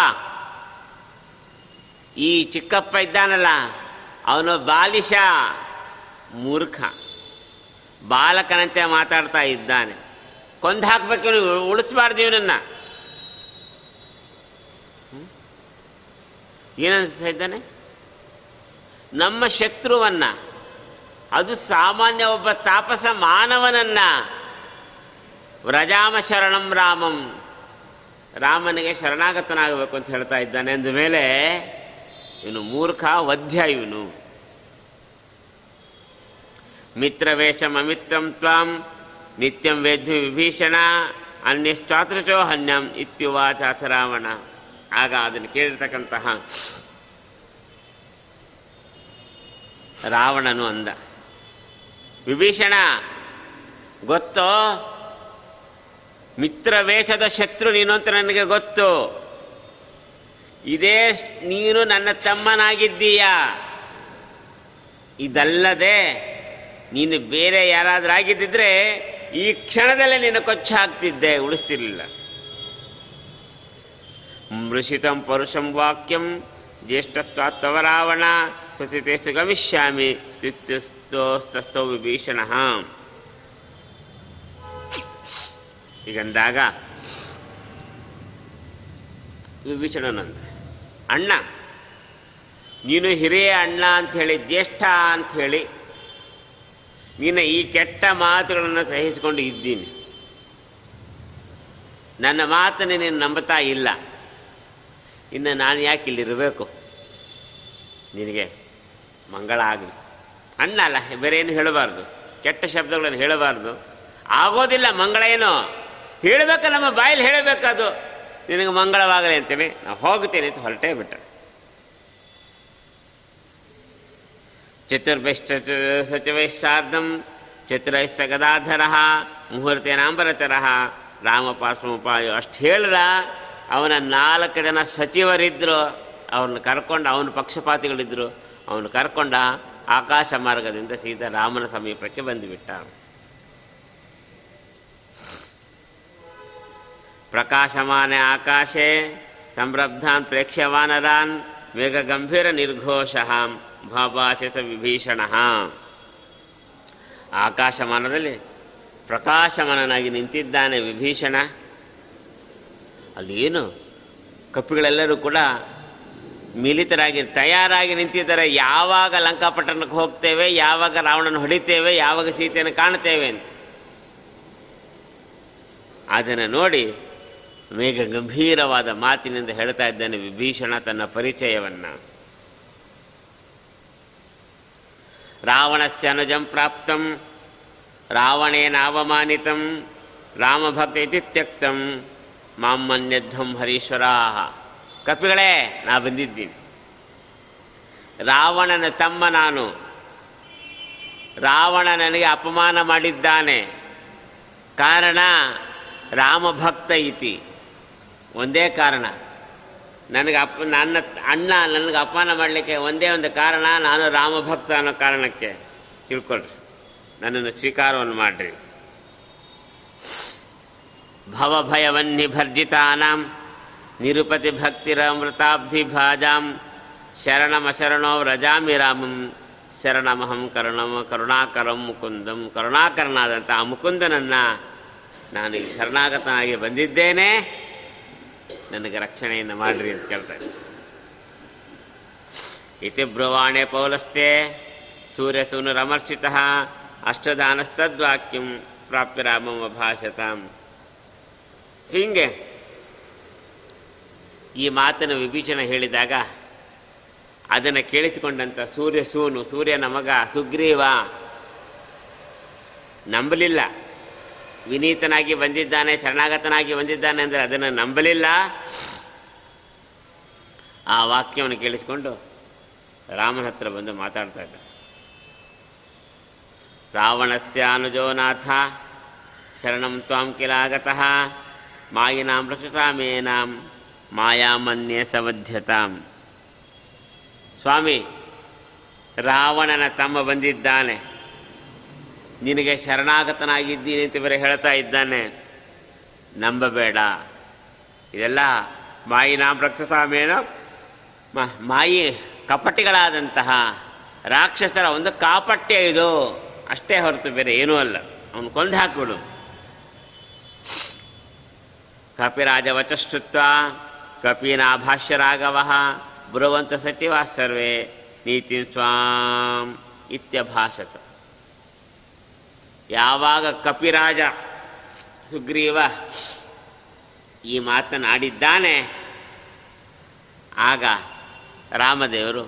ಈ ಚಿಕ್ಕಪ್ಪ ಇದ್ದಾನಲ್ಲ, ಅವನು ಬಾಲಿಶ, ಮೂರ್ಖ. ಬಾಲಕನಂತೆ ಮಾತಾಡ್ತಾ ಇದ್ದಾನೆ. ಕೊಂದು ಹಾಕ್ಬೇಕು ಉಳಿಸ್ಬಾರ್ದು ಇವನನ್ನ. ಏನನ್ಸ್ತಾ ಇದ್ದಾನೆ? ನಮ್ಮ ಶತ್ರುವನ್ನ, ಅದು ಸಾಮಾನ್ಯ ಒಬ್ಬ ತಾಪಸ ಮಾನವನನ್ನ, ವ್ರಜಾಮ ಶರಣಂ ರಾಮಂ, ರಾಮನಿಗೆ ಶರಣಾಗತನಾಗಬೇಕು ಅಂತ ಹೇಳ್ತಾ ಇದ್ದಾನೆ ಅಂದ ಮೇಲೆ, ಇವನು ಮೂರ್ಖ ವಧ್ಯ ಇವನು. ಮಿತ್ರವೇಷಂ ಅಮಿತ್ರಂ ತ್ವಾಂ, ನಿತ್ಯಂ ವೇದ್ವಿ ವಿಭೀಷಣ ಅನ್ಯಶ್ಚಾತೃಚೋ ಹನ್ಯಂ ಇತ್ಯುವಾಚಾಥ ರಾವಣ. ಆಗ ಅದನ್ನು ಕೇಳಿರ್ತಕ್ಕಂತಹ ರಾವಣನು ಅಂದ, ವಿಭೀಷಣ, ಗೊತ್ತೋ? ಮಿತ್ರವೇಷದ ಶತ್ರು ನೀನು ಅಂತ ನನಗೆ ಗೊತ್ತು. ಇದೇ ನೀನು ನನ್ನ ತಮ್ಮನಾಗಿದ್ದೀಯ. ಇದಲ್ಲದೆ ನೀನು ಬೇರೆ ಯಾರಾದರೂ ಆಗಿದ್ದಿದ್ರೆ ಈ ಕ್ಷಣದಲ್ಲೇ ನಿನ್ನ ಕೊಚ್ಚ ಹಾಕ್ತಿದ್ದೆ ಉಳಿಸ್ತಿರ್ಲಿಲ್ಲ. ಮೃಷಿತಂ ಪರುಷಂ ವಾಕ್ಯಂ ಜ್ಯೇಷ್ಠತ್ವ ರಾವಣ ಸತಿತೇಸ್ತು ಗಮಿಷ್ಯಾಮಿ ತಿತ್ತಸ್ತೋ ವಿಭೀಷಣ. ಈಗಂದಾಗ ವಿಭೀಷಣನಂದ, ಅಣ್ಣ, ನೀನು ಹಿರಿಯ ಅಣ್ಣ ಅಂಥೇಳಿ, ಜ್ಯೇಷ್ಠ ಅಂಥೇಳಿ ನಿನ್ನ ಈ ಕೆಟ್ಟ ಮಾತುಗಳನ್ನು ಸಹಿಸಿಕೊಂಡು ಇದ್ದೀನಿ. ನನ್ನ ಮಾತನ್ನು ನೀನು ನಂಬುತ್ತಾ ಇಲ್ಲ. ಇನ್ನು ನಾನು ಯಾಕೆ ಇಲ್ಲಿರಬೇಕು? ನಿನಗೆ ಮಂಗಳ ಆಗಲಿ. ಅಣ್ಣ ಅಲ್ಲ ಬೇರೆ ಏನು ಹೇಳಬಾರ್ದು. ಕೆಟ್ಟ ಶಬ್ದಗಳನ್ನು ಹೇಳಬಾರ್ದು. ಆಗೋದಿಲ್ಲ ಮಂಗಳ ಏನು. ಹೇಳಬೇಕು, ನಮ್ಮ ಬಾಯಲ್ಲಿ ಹೇಳಬೇಕದು ನಿನಗೆ ಮಂಗಳವಾಗಲಿ ಅಂತೇಳಿ ನಾವು ಹೋಗ್ತೇನೆ ಅಂತ ಹೊರಟೇ ಬಿಟ್ಟ ಚತುರ್ಭೈಶ್ಚ ಸಚಿವೈಶ್ಚಾರ್ಧಂ ಚತುರೈಸ್ತ ಗದಾಧರ, ಮುಹೂರ್ತೇನಾಂಬರತರ. ರಾಮಪಾರ್ಶ್ವಪಾಯು ಅಷ್ಟು ಹೇಳಿದ, ಅವನ ನಾಲ್ಕು ಜನ ಸಚಿವರಿದ್ದರು ಅವ್ರನ್ನ ಕರ್ಕೊಂಡು ಅವನ ಪಕ್ಷಪಾತಿಗಳಿದ್ದರು ಅವನು ಕರ್ಕೊಂಡ ಆಕಾಶ ಮಾರ್ಗದಿಂದ ಸೀತಾ ರಾಮನ ಸಮೀಪಕ್ಕೆ ಬಂದುಬಿಟ್ಟ. ಪ್ರಕಾಶಮಾನೆ ಆಕಾಶೆ, ಸಂರಬ್ಧಾನ್ ಪ್ರೇಕ್ಷ್ಯವಾನರಾನ್, ಮೇಘ ಗಂಭೀರ ನಿರ್ಘೋಷ ಭಾಭಾಚಿತ ವಿಭೀಷಣ. ಆಕಾಶಮಾನದಲ್ಲಿ ಪ್ರಕಾಶಮಾನನಾಗಿ ನಿಂತಿದ್ದಾನೆ ವಿಭೀಷಣ. ಅಲ್ಲಿ ಏನು ಕಪ್ಪಿಗಳೆಲ್ಲರೂ ಕೂಡ ಮಿಲಿತರಾಗಿ ತಯಾರಾಗಿ ನಿಂತಿದ್ದಾರೆ. ಯಾವಾಗ ಲಂಕಾಪಟ್ಟಣಕ್ಕೆ ಹೋಗ್ತೇವೆ, ಯಾವಾಗ ರಾವಣನ ಹೊಡಿತೇವೆ, ಯಾವಾಗ ಸೀತೆಯನ್ನು ಕಾಣ್ತೇವೆ ಅಂತ. ಅದನ್ನು ನೋಡಿ ಮೇಘ ಗಂಭೀರವಾದ ಮಾತಿನಿಂದ ಹೇಳ್ತಾ ಇದ್ದಾನೆ ವಿಭೀಷಣ ತನ್ನ ಪರಿಚಯವನ್ನು. ರಾವಣಸ್ಯ ಅನುಜಂ ಪ್ರಾಪ್ತಂ ರಾವಣೇನಾವಮಾನಿತಂ ರಾಮಭಕ್ತ ಇತಿ ತ್ಯಕ್ತಂ ಮಾಮನ್ಯಧ್ವಂ ಹರೀಶ್ವರ ಕಪಿಗಳೇ, ನಾ ಬಂದಿದ್ದೀನಿ. ರಾವಣನ ತಮ್ಮ ನಾನು. ರಾವಣ ನನಗೆ ಅಪಮಾನ ಮಾಡಿದ್ದಾನೆ. ಕಾರಣ, ರಾಮಭಕ್ತ ಇತಿ. ಒಂದೇ ಕಾರಣ. ನನಗೆ ಅಪ್ಪ ನನ್ನ ಅಣ್ಣ ನನಗೆ ಅಪಮಾನ ಮಾಡಲಿಕ್ಕೆ ಒಂದೇ ಒಂದು ಕಾರಣ, ನಾನು ರಾಮಭಕ್ತ ಅನ್ನೋ ಕಾರಣಕ್ಕೆ. ತಿಳ್ಕೊಳ್ರಿ. ನನ್ನನ್ನು ಸ್ವೀಕಾರವನ್ನು ಮಾಡಿರಿ. ಭವಭಯವನ್ನಿಭರ್ಜಿತಾನಾಂ. ನಿರುಪತಿ ಭಕ್ತಿರಮೃತಾಬ್ಧಿ ಭಾಜಾಂ ಶರಣಮಶರಣೋ ವ್ರಜಾಮಿ ರಾಮಂ ಶರಣಮಹಂ ಕರುಣಮ ಕರುಣಾಕರಂ ಮುಕುಂದಂ ಕರುಣಾಕರನಾದಂಥ ಆ ಮುಕುಂದನನ್ನು ನಾನು ಈ ಶರಣಾಗತನಾಗಿ ಬಂದಿದ್ದೇನೆ. ನನಗೆ ರಕ್ಷಣೆಯನ್ನು ಮಾಡ್ರಿ ಅಂತ ಕೇಳ್ತಾರೆ ಇತಿ ಬ್ರುವಾಣೆ ಪೌಲಸ್ತೆ ಸೂರ್ಯಸೂನುರಮರ್ಷಿತ ಅಷ್ಟದಾನಸ್ತದ್ವಾಕ್ಯಂ ಪ್ರಾಪ್ಯ ರಾಮಂ ಅಭಾಷತಾಂ. ಹೀಗೆ ಈ ಮಾತನ್ನು ವಿಭೀಷಣ ಹೇಳಿದಾಗ ಅದನ್ನು ಕೇಳಿಸಿಕೊಂಡಂಥ ಸೂರ್ಯ ಸೂನು, ಸೂರ್ಯನ ಮಗ ಸುಗ್ರೀವ ನಂಬಲಿಲ್ಲ. ವಿನೀತನಾಗಿ ಬಂದಿದ್ದಾನೆ, ಶರಣಾಗತನಾಗಿ ಬಂದಿದ್ದಾನೆ ಅಂದರೆ ಅದನ್ನು ನಂಬಲಿಲ್ಲ. ಆ ವಾಕ್ಯವನ್ನು ಕೇಳಿಸಿಕೊಂಡು ರಾಮನ ಹತ್ರ ಬಂದು ಮಾತಾಡ್ತಾ ಇದ್ದ. ರಾವಣಸ್ಯ ಅನುಜೋನಾಥ ಶರಣಂ ತ್ವಾಂ ಕಿಲಾಗತಃ, ಮಾಯಿನಾಂ ರಕ್ಷತಾಮೇನಾಂ. ಮಾಯಾಮನ್ಯೇ ಸಮಧ್ಯತಾಂ ಸ್ವಾಮಿ, ರಾವಣನ ತಮ್ಮ ಬಂದಿದ್ದಾನೆ. ನಿನಗೆ ಶರಣಾಗತನಾಗಿದ್ದೀನಿ ಅಂತ ಬೇರೆ ಹೇಳ್ತಾ ಇದ್ದಾನೆ. ನಂಬಬೇಡ. ಇದೆಲ್ಲ ಮಾಯಿನಾಂ ರಕ್ಷತಾಮೇನ ಮಾಯಿ ಕಪಟಿಗಳಾದಂತಹ ರಾಕ್ಷಸರ ಒಂದು ಕಾಪಟ್ಯ ಇದು. ಅಷ್ಟೇ ಹೊರತು ಬೇರೆ ಏನೂ ಅಲ್ಲ. ಅವನು ಕೊಂದು ಹಾಕಿಬಿಡು. ಕಪಿರಾಜ ವಚಶ್ರುತ್ವ ಕಪೀನಾಭಾಷ್ಯರಾಘವ ಬ್ರುವಂತ ಸಚಿವ ಸರ್ವೇ ನೀತಿ ಸ್ವಾಂ ಇತ್ಯಭಾಷತ ಯಾವಾಗ ಕಪಿರಾಜ ಸುಗ್ರೀವ ಈ ಮಾತನಾಡಿದ್ದಾನೆ ಆಗ ರಾಮದೇವರು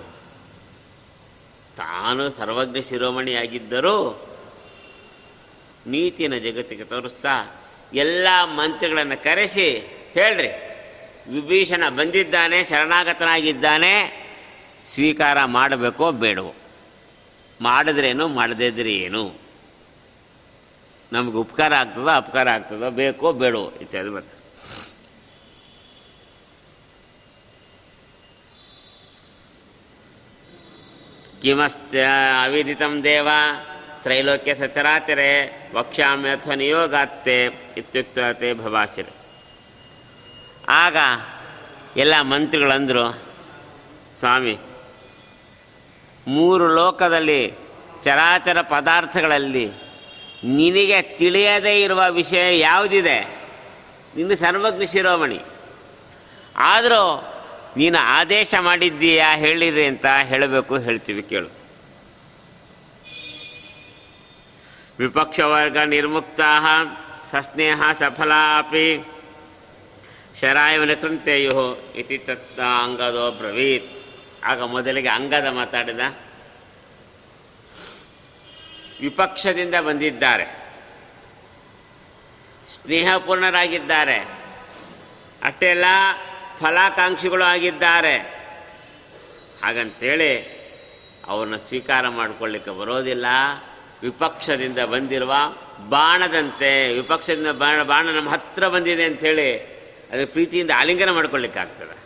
ತಾನು ಸರ್ವಜ್ಞ ಶಿರೋಮಣಿಯಾಗಿದ್ದರೂ ನೀತಿನ ಜಗತ್ತಿಗೆ ತೋರಿಸ್ತಾ ಎಲ್ಲ ಮಂತ್ರಿಗಳನ್ನು ಕರೆಸಿ ಹೇಳ್ರಿ. ವಿಭೀಷಣ ಬಂದಿದ್ದಾನೆ, ಶರಣಾಗತನಾಗಿದ್ದಾನೆ, ಸ್ವೀಕಾರ ಮಾಡಬೇಕೋ ಬೇಡವೋ? ಮಾಡಿದ್ರೇನು ಮಾಡದಿದ್ರೆ ಏನು? ನಮಗೆ ಉಪಕಾರ ಆಗ್ತದೋ, ಅಪಕಾರ ಆಗ್ತದೋ, ಬೇಕೋ, ಬೇಡವೋ, ಇತ್ಯಾದಿ ಬರ್ತದೆ. ಕಿಮಸ್ತ ಅವಿದಿತಂ ದೇವ, ತ್ರೈಲೋಕ್ಯ ಸಚರಾತಿರೆ ವಕ್ಷ್ಯಾಮ್ಯಥ ನಿಯೋಗಾತ್ತೆ, ಇತ್ಯುಕ್ತತೆ ಭವಾಸಿರೆ. ಆಗ ಎಲ್ಲ ಮಂತ್ರಿಗಳಂದರು, ಸ್ವಾಮಿ, ಮೂರು ಲೋಕದಲ್ಲಿ ಚರಾಚರ ಪದಾರ್ಥಗಳಲ್ಲಿ ನಿನಗೆ ತಿಳಿಯದೇ ಇರುವ ವಿಷಯ ಯಾವುದಿದೆ? ನಿನ್ನ ಸರ್ವಜ್ಞ ಶಿರೋಮಣಿ. ಆದರೂ ನೀನು ಆದೇಶ ಮಾಡಿದ್ದೀಯಾ ಹೇಳಿರಿ ಅಂತ ಹೇಳಬೇಕು, ಹೇಳ್ತೀವಿ ಕೇಳು. ವಿಪಕ್ಷವರ್ಗ ನಿರ್ಮುಕ್ತ ಸಸ್ನೇಹ ಸಫಲ ಅಪಿ ಶರಾಯವ ಕೃಂತೆಯು ಇತಿ ತತ್ತ ಅಂಗದೋ ಬ್ರವೀತ್. ಆಗ ಮೊದಲಿಗೆ ಅಂಗದ ಮಾತಾಡಿದ. ವಿಪಕ್ಷದಿಂದ ಬಂದಿದ್ದಾರೆ. ಸ್ನೇಹಪೂರ್ಣರಾಗಿದ್ದಾರೆ. ಅಷ್ಟೆಲ್ಲ ಫಲಾಕಾಂಕ್ಷಿಗಳು ಆಗಿದ್ದಾರೆ. ಹಾಗಂತೇಳಿ ಅವರನ್ನ ಸ್ವೀಕಾರ ಮಾಡಿಕೊಳ್ಳಿಕ್ಕೆ ಬರೋದಿಲ್ಲ. ವಿಪಕ್ಷದಿಂದ ಬಂದಿರುವ ಬಾಣದಂತೆ, ವಿಪಕ್ಷದಿಂದ ಬಾಣ ಬಾಣ ನಮ್ಮ ಹತ್ರ ಬಂದಿದೆ ಅಂಥೇಳಿ ಅದ್ರ ಪ್ರೀತಿಯಿಂದ ಆಲಿಂಗನ ಮಾಡ್ಕೊಳ್ಳಿಕ್ಕಾಗ್ತದೆ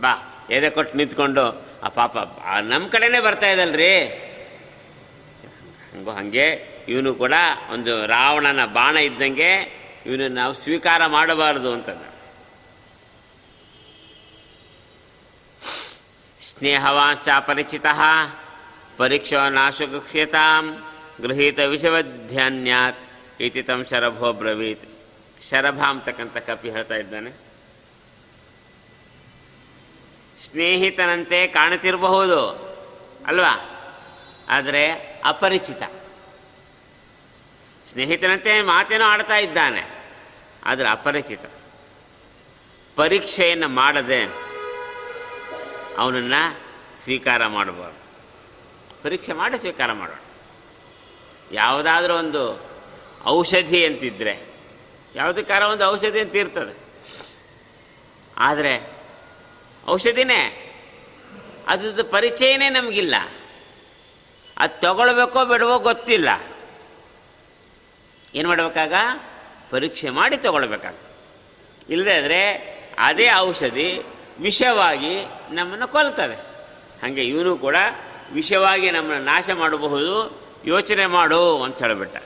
ಬಾ, ಎದೆ ಕೊಟ್ಟು ನಿಂತ್ಕೊಂಡು, ಆ ಪಾಪ ನಮ್ಮ ಕಡೆನೇ ಬರ್ತಾ ಇದಲ್ರಿ. ಹಂಗೋ, ಹಾಗೆ ಇವನು ಕೂಡ ಒಂದು ರಾವಣನ ಬಾಣ ಇದ್ದಂಗೆ ಇವನು ನಾವು ಸ್ವೀಕಾರ ಮಾಡಬಾರದು ಅಂತಂದ. ಸ್ನೇಹವಾಂಶ ಪರಿಚಿತ, ಪರೀಕ್ಷಾ ನಾಶಗುಹ್ಯತಾಂ, ಗೃಹೀತ ವಿಷವಧ್ಯಾನ್ಯಾತ್, ಇತಿ ತಂ ಶರಭೋ ಬ್ರವೀತ್. ಶರಭ ಅಂತಕ್ಕಂಥ ಕಪಿ ಹೇಳ್ತಾ ಇದ್ದಾನೆ. ಸ್ನೇಹಿತನಂತೆ ಕಾಣುತ್ತಿರಬಹುದು, ಅಲ್ವಾ? ಆದರೆ ಅಪರಿಚಿತ. ಸ್ನೇಹಿತನಂತೆ ಮಾತೇನೋ ಆಡ್ತಾ ಇದ್ದಾನೆ, ಆದರೆ ಅಪರಿಚಿತ. ಪರೀಕ್ಷೆಯನ್ನು ಮಾಡದೆ ಅವನನ್ನು ಸ್ವೀಕಾರ ಮಾಡಬಾರ್ದು. ಪರೀಕ್ಷೆ ಮಾಡಿ ಸ್ವೀಕಾರ ಮಾಡೋಣ. ಯಾವುದಾದ್ರೂ ಒಂದು ಔಷಧಿ ಅಂತಿದ್ರೆ ಯಾವುದಕ್ಕಾರ ಒಂದು ಔಷಧಿ ಅಂತ ಇರ್ತದೆ. ಆದರೆ ಔಷಧಿನೇ, ಅದ್ರದ್ದು ಪರಿಚಯನೇ ನಮಗಿಲ್ಲ. ಅದು ತಗೊಳ್ಬೇಕೋ ಬಿಡವೋ ಗೊತ್ತಿಲ್ಲ. ಏನು ಮಾಡಬೇಕಾಗ? ಪರೀಕ್ಷೆ ಮಾಡಿ ತಗೊಳ್ಬೇಕಾಗ. ಇಲ್ಲದೇ ಆದರೆ ಅದೇ ಔಷಧಿ ವಿಷವಾಗಿ ನಮ್ಮನ್ನು ಕೊಲ್ತದೆ. ಹಾಗೆ ಇವನು ಕೂಡ ವಿಷವಾಗಿ ನಮ್ಮನ್ನು ನಾಶ ಮಾಡಬಹುದು, ಯೋಚನೆ ಮಾಡು ಅಂತ ಹೇಳಿಬಿಟ್ಟ.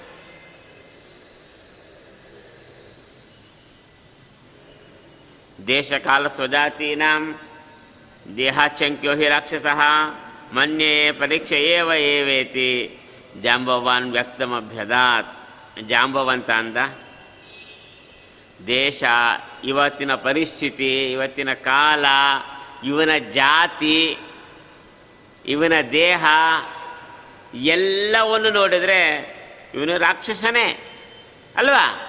ದೇಶಕಾಲ ಸ್ವಜಾತೀನಾಂ ದೇಹಾಚಂಕ್ಯೋ ಹಿ ರಾಕ್ಷಸಃ ಮನ್ಯೇ ಪರೀಕ್ಷೆ ಏವ ಏವೇತಿ. ಜಾಂಬವಾನ್ ವ್ಯಕ್ತಮಭ್ಯದಾತ್. ಜಾಂಬವಂತ ಅಂದ? ದೇಶ, ಇವತ್ತಿನ ಪರಿಸ್ಥಿತಿ, ಇವತ್ತಿನ ಕಾಲ, ಇವನ ಜಾತಿ, ಇವನ ದೇಹ, ಎಲ್ಲವನ್ನು ನೋಡಿದರೆ ಇವನು ರಾಕ್ಷಸನೇ, ಅಲ್ವಾ?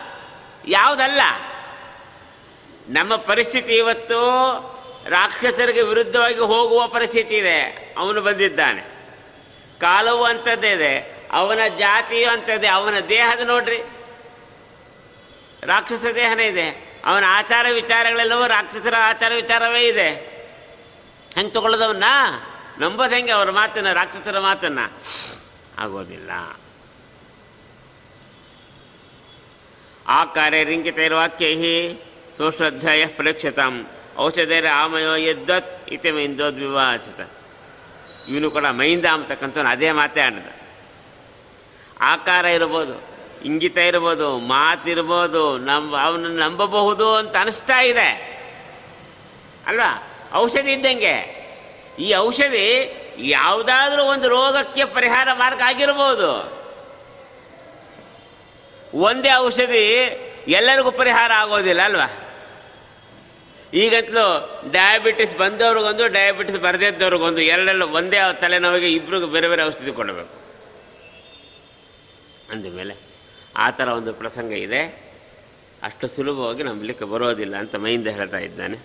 ಯಾವುದಲ್ಲ? ನಮ್ಮ ಪರಿಸ್ಥಿತಿ ಇವತ್ತು ರಾಕ್ಷಸರಿಗೆ ವಿರುದ್ಧವಾಗಿ ಹೋಗುವ ಪರಿಸ್ಥಿತಿ ಇದೆ. ಅವನು ಬಂದಿದ್ದಾನೆ. ಕಾಲವು ಅಂಥದ್ದೇ ಇದೆ. ಅವನ ಜಾತಿಯು ಅಂಥದ್ದೇ. ಅವನ ದೇಹದ ನೋಡ್ರಿ. ರಾಕ್ಷಸ ದೇಹನೇ ಇದೆ. ಅವನ ಆಚಾರ ವಿಚಾರಗಳೆಲ್ಲವೂ ರಾಕ್ಷಸರ ಆಚಾರ ವಿಚಾರವೇ ಇದೆ. ಹೆಂಗೆ ತಗೊಳ್ಳೋದವನ್ನ? ನಂಬೋದು ಹೆಂಗೆ? ಅವರ ಮಾತನ್ನ, ರಾಕ್ಷಸರ ಮಾತನ್ನ? ಆಗೋದಿಲ್ಲ. ಆ ಕಾರ್ಯ ಇರುವ ವಾಕ್ಯೈ ಸುಶ್ರದ್ಧಯ ಪ್ರೇಕ್ಷತಾಂ. ಔಷಧೇರ ಆಮಯೋ ಎದ್ದತ್ ಇತಿ ಮೈಂದೋದ್ವಿವಾಚಿತ. ಇವನು ಕೂಡ ಮೈಂದ ಅಂತಕ್ಕಂಥವ್ನು ಅದೇ ಮಾತೇ ಆಡಿದ. ಆಕಾರ ಇರ್ಬೋದು, ಇಂಗಿತ ಇರ್ಬೋದು, ಮಾತಿರ್ಬೋದು, ನಂಬ ಅವನನ್ನು ನಂಬಬಹುದು ಅಂತ ಅನಿಸ್ತಾ ಇದೆ. ಅಲ್ವಾ? ಔಷಧಿ ಇದ್ದಂಗೆ. ಈ ಔಷಧಿ ಯಾವುದಾದ್ರೂ ಒಂದು ರೋಗಕ್ಕೆ ಪರಿಹಾರ ಮಾರ್ಗ ಆಗಿರ್ಬೋದು. ಒಂದೇ ಔಷಧಿ ಎಲ್ಲರಿಗೂ ಪರಿಹಾರ ಆಗೋದಿಲ್ಲ, ಅಲ್ವಾ? ಈಗಂತಲೂ ಡಯಾಬಿಟಿಸ್ ಬಂದವ್ರಿಗೊಂದು ಡಯಾಬಿಟಿಸ್ ಬರದಿದ್ದವ್ರಿಗೊಂದು ಎರಡೆಲ್ಲ ಒಂದೇ ತಲೆನೋವಿಗೆ ಇಬ್ಬರಿಗೂ ಬೇರೆ ಬೇರೆ ಔಷಧಿ ಕೊಡಬೇಕು. ಅಂದಮೇಲೆ ಆ ಥರ ಒಂದು ಪ್ರಸಂಗ ಇದೆ. ಅಷ್ಟು ಸುಲಭವಾಗಿ ನಂಬಲಿಕ್ಕೆ ಬರೋದಿಲ್ಲ ಅಂತ ಮೈಯಿಂದ ಹೇಳ್ತಾ ಇದ್ದಾನೆ.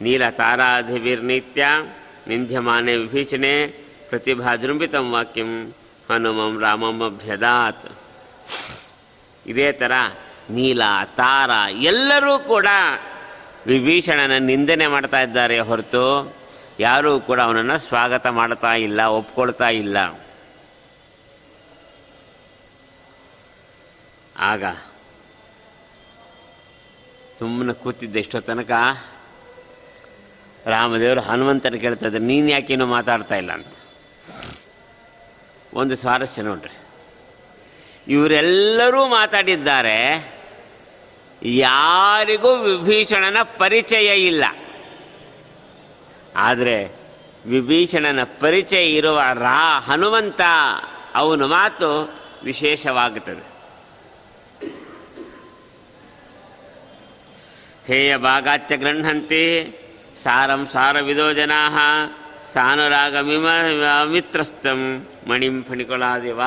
ನೀಲ ತಾರಾಧಿವಿರ್ನಿತ್ಯ ನಿಂದ್ಯಮಾನೆ ವಿಭೀಷಣೆ ಪ್ರತಿಭಾಜೃಂಬಿತಂ ವಾಕ್ಯಂ ಹನುಮಂ ರಾಮಂ ಅಭ್ಯದಾತ್. ಇದೇ ಥರ ನೀಲ, ತಾರ, ಎಲ್ಲರೂ ಕೂಡ ವಿಭೀಷಣನ ನಿಂದನೆ ಮಾಡ್ತಾ ಇದ್ದಾರೆ ಹೊರತು ಯಾರೂ ಕೂಡ ಅವನನ್ನು ಸ್ವಾಗತ ಮಾಡ್ತಾ ಇಲ್ಲ, ಒಪ್ಕೊಳ್ತಾ ಇಲ್ಲ. ಆಗ ಸುಮ್ಮನೆ ಕೂತಿದ್ದೆ ಎಷ್ಟೋ ತನಕ ರಾಮದೇವರು ಹನುಮಂತನ ಕೇಳ್ತಾ ಇದ್ದಾರೆ, ನೀನು ಯಾಕೇನು ಮಾತಾಡ್ತಾ ಇಲ್ಲ ಅಂತ. ಒಂದು ಸ್ವಾರಸ್ಯ ನೋಡ್ರಿ. ಇವರೆಲ್ಲರೂ ಮಾತಾಡಿದ್ದಾರೆ ಯಾರಿಗೂ ವಿಭೀಷಣನ ಪರಿಚಯ ಇಲ್ಲ. ಆದರೆ ವಿಭೀಷಣನ ಪರಿಚಯ ಇರುವ ರಾ ಹನುಮಂತ ಅವನ ಮಾತು ವಿಶೇಷವಾಗುತ್ತದೆ. ಹೇಯ ಭಾಗಾಚ್ಯ ಗೃಹಂತಿ, ಸಾರಂ ಸಾರವಿದೋ ಜನಾ ಸಾನುರಾಗಮಿಮ ಮಿತ್ರಸ್ಥಂ ಮಣಿಂ ಫಣಿಕೊಳಾದಿವ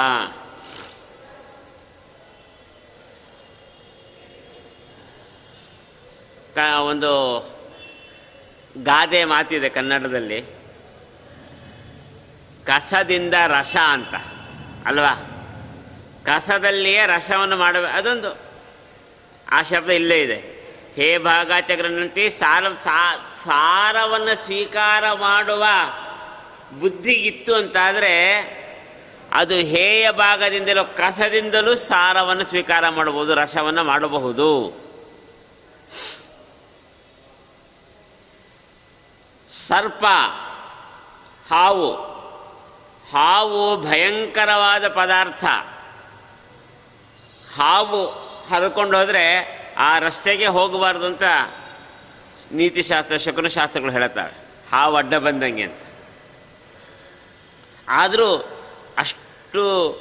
ಕ, ಒಂದು ಗಾದೆ ಮಾತಿದೆ ಕನ್ನಡದಲ್ಲಿ. ಕಸದಿಂದ ರಸ ಅಂತ, ಅಲ್ವಾ? ಕಸದಲ್ಲಿಯೇ ರಸವನ್ನು ಮಾಡಬೇಕು ಅದೊಂದು, ಆ ಶಬ್ದ ಇಲ್ಲೇ ಇದೆ. ಹೇ ಭಾಗಾಚಗ್ರನಂತೆ ಸಾರ ಸಾರವನ್ನು ಸ್ವೀಕಾರ ಮಾಡುವ ಬುದ್ಧಿ ಇತ್ತು ಅಂತಾದರೆ, ಅದು ಹೇಯ ಭಾಗದಿಂದಲೂ ಕಸದಿಂದಲೂ ಸಾರವನ್ನು ಸ್ವೀಕಾರ ಮಾಡಬಹುದು, ರಸವನ್ನು ಮಾಡಬಹುದು. ಸರ್ಪ, ಹಾವು. ಹಾವು ಭಯಂಕರವಾದ ಪದಾರ್ಥ. ಹಾವು ಹರ್ಕೊಂಡು ಹೋದರೆ ಆ ರಸ್ತೆಗೆ ಹೋಗಬಾರ್ದು ಅಂತ ನೀತಿಶಾಸ್ತ್ರ, ಶಕುನಶಾಸ್ತ್ರಗಳು ಹೇಳುತ್ತವೆ ಹಾವು ಅಡ್ಡ ಬಂದಂಗೆ ಅಂತ. ಆದರೂ ಅಷ್ಟು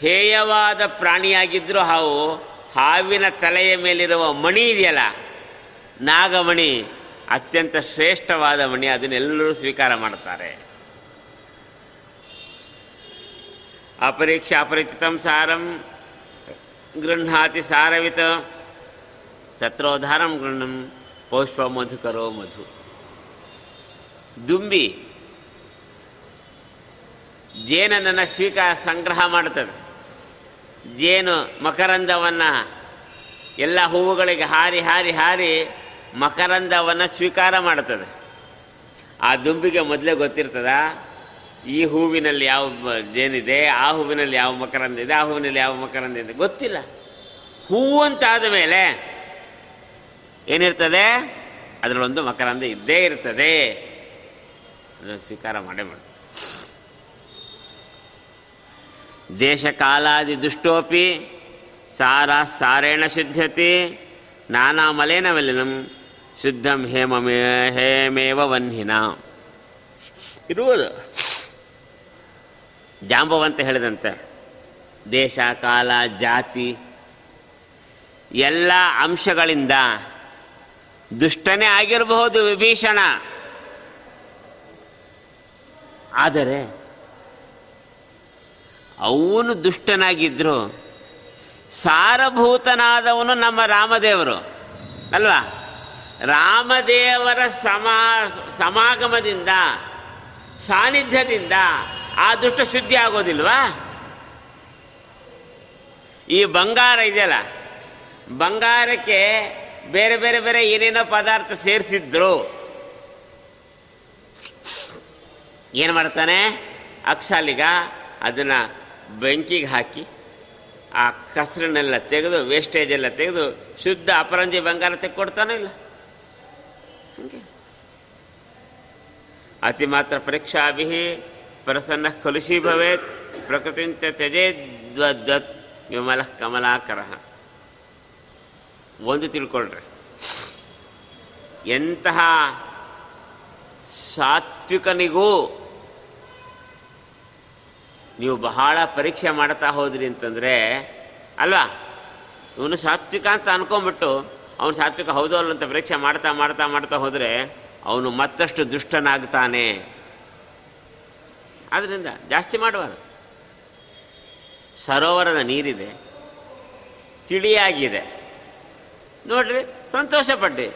ಹೇಯವಾದ ಪ್ರಾಣಿಯಾಗಿದ್ದರೂ ಹಾವು ಹಾವಿನ ತಲೆಯ ಮೇಲಿರುವ ಮಣಿ ಇದೆಯಲ್ಲ, ನಾಗಮಣಿ ಅತ್ಯಂತ ಶ್ರೇಷ್ಠವಾದ ಮಣಿ, ಅದನ್ನೆಲ್ಲರೂ ಸ್ವೀಕಾರ ಮಾಡ್ತಾರೆ. ಅಪರೀಕ್ಷ ಅಪರಿಚಿತಂ ಸಾರಂ ಗೃಹಾತಿ ಸಾರವಿತ, ತತ್ರೋದ್ಧಾರಂ ಗೃಹಂ ಪೌಷ್ಪ ಮಧುಕರೋ ಮಧು. ದುಂಬಿ ಜೇನನ್ನು ಸ್ವೀಕಾರ ಸಂಗ್ರಹ ಮಾಡುತ್ತದೆ. ಜೇನು ಮಕರಂದವನ್ನು ಎಲ್ಲ ಹೂವುಗಳಿಗೆ ಹಾರಿ ಹಾರಿ ಹಾರಿ ಮಕರಂದವನ್ನು ಸ್ವೀಕಾರ ಮಾಡುತ್ತದೆ ಆ ದುಂಬಿಗೆ ಮೊದಲೇ ಗೊತ್ತಿರ್ತದ? ಈ ಹೂವಿನಲ್ಲಿ ಯಾವ ಏನಿದೆ, ಆ ಹೂವಿನಲ್ಲಿ ಯಾವ ಮಕರಂದ ಇದೆ, ಆ ಹೂವಿನಲ್ಲಿ ಯಾವ ಮಕರಂದ ಇದೆ? ಗೊತ್ತಿಲ್ಲ. ಹೂವು ಅಂತಾದ ಮೇಲೆ ಏನಿರ್ತದೆ? ಅದರಲ್ಲೊಂದು ಮಕರಂದ ಇದ್ದೇ ಇರ್ತದೆ. ಅದನ್ನು ಸ್ವೀಕಾರ ಮಾಡೇ ಮಾಡಿ ದೇಶಕಾಲಾದಿ ದುಷ್ಟೋಪಿ, ಸಾರ ಸಾರೇಣ ಶುದ್ಧತಿ, ನಾನಾ ಮಲೇನ ಮಲಿನಂ ಶುದ್ಧಂ ಹೇಮಮೇ, ಹೇಮೇವ ವನ್ಹಿನ. ಇರುವುದು. ಜಾಂಬವಂತ ಹೇಳಿದಂತೆ. ದೇಶ, ಕಾಲ, ಜಾತಿ, ಎಲ್ಲ ಅಂಶಗಳಿಂದ ದುಷ್ಟನೇ ಆಗಿರಬಹುದು, ವಿಭೀಷಣ. ಆದರೆ, ಅವನು ದುಷ್ಟನಾಗಿದ್ದರು ಸಾರಭೂತನಾದವನು ನಮ್ಮ ರಾಮದೇವರು, ಅಲ್ವಾ? ರಾಮದೇವರ ಸಮಾ, ಸಮಾಗಮದಿಂದ, ಸಾನ್ನಿಧ್ಯದಿಂದ ಆ ದುಷ್ಟ ಶುದ್ಧಿ ಆಗೋದಿಲ್ವಾ? ಈ ಬಂಗಾರ ಇದೆಯಲ್ಲ, ಬಂಗಾರಕ್ಕೆ ಬೇರೆ ಬೇರೆ ಬೇರೆ ಏನೇನೋ ಪದಾರ್ಥ ಸೇರಿಸಿದ್ರು. ಏನು ಮಾಡ್ತಾನೆ? ಅಕ್ಸಾಲಿಗ ಅದನ್ನು ಬೆಂಕಿಗೆ ಹಾಕಿ ಆ ಕಸರನ್ನೆಲ್ಲ ತೆಗೆದು ವೇಸ್ಟೇಜ್ ಎಲ್ಲ ತೆಗೆದು ಶುದ್ಧ ಅಪರಂಜಿ ಬಂಗಾರ ತೆಗೆದುಕೊಡ್ತಾನೋ ಇಲ್ಲ? ಅತಿ ಮಾತ್ರ ಪರೀಕ್ಷಾಭಿ ಪ್ರಸನ್ನ ಕಲುಷಿ ಭವೇತ್, ಪ್ರಕೃತಿಂತ ತ್ಯಜೇದ್ವದ್ವತ್ ವಿಮಲ ಕಮಲಾಕರ. ಒಂದು ತಿಳ್ಕೊಳ್ರಿ. ಎಂತಹ ಸಾತ್ವಿಕನಿಗೂ ನೀವು ಬಹಳ ಪರೀಕ್ಷೆ ಮಾಡ್ತಾ ಹೋದ್ರಿ ಅಂತಂದರೆ, ಅಲ್ವಾ? ಇವನು ಸಾತ್ವಿಕ ಅಂತ ಅನ್ಕೊಂಬಿಟ್ಟು ಅವನು ಸಾತ್ವಿಕ ಹೌದೋ ಅಲ್ಲ ಅಂತ ಪರೀಕ್ಷೆ ಮಾಡ್ತಾ ಮಾಡ್ತಾ ಮಾಡ್ತಾ ಹೋದರೆ ಅವನು ಮತ್ತಷ್ಟು ದುಷ್ಟನಾಗ್ತಾನೆ. ಆದ್ದರಿಂದ ಜಾಸ್ತಿ ಮಾಡಬಾರ್ದು. ಸರೋವರದ ನೀರಿದೆ, ತಿಳಿಯಾಗಿದೆ. ನೋಡ್ರಿ ಸಂತೋಷ ಪಡ್ಡಿ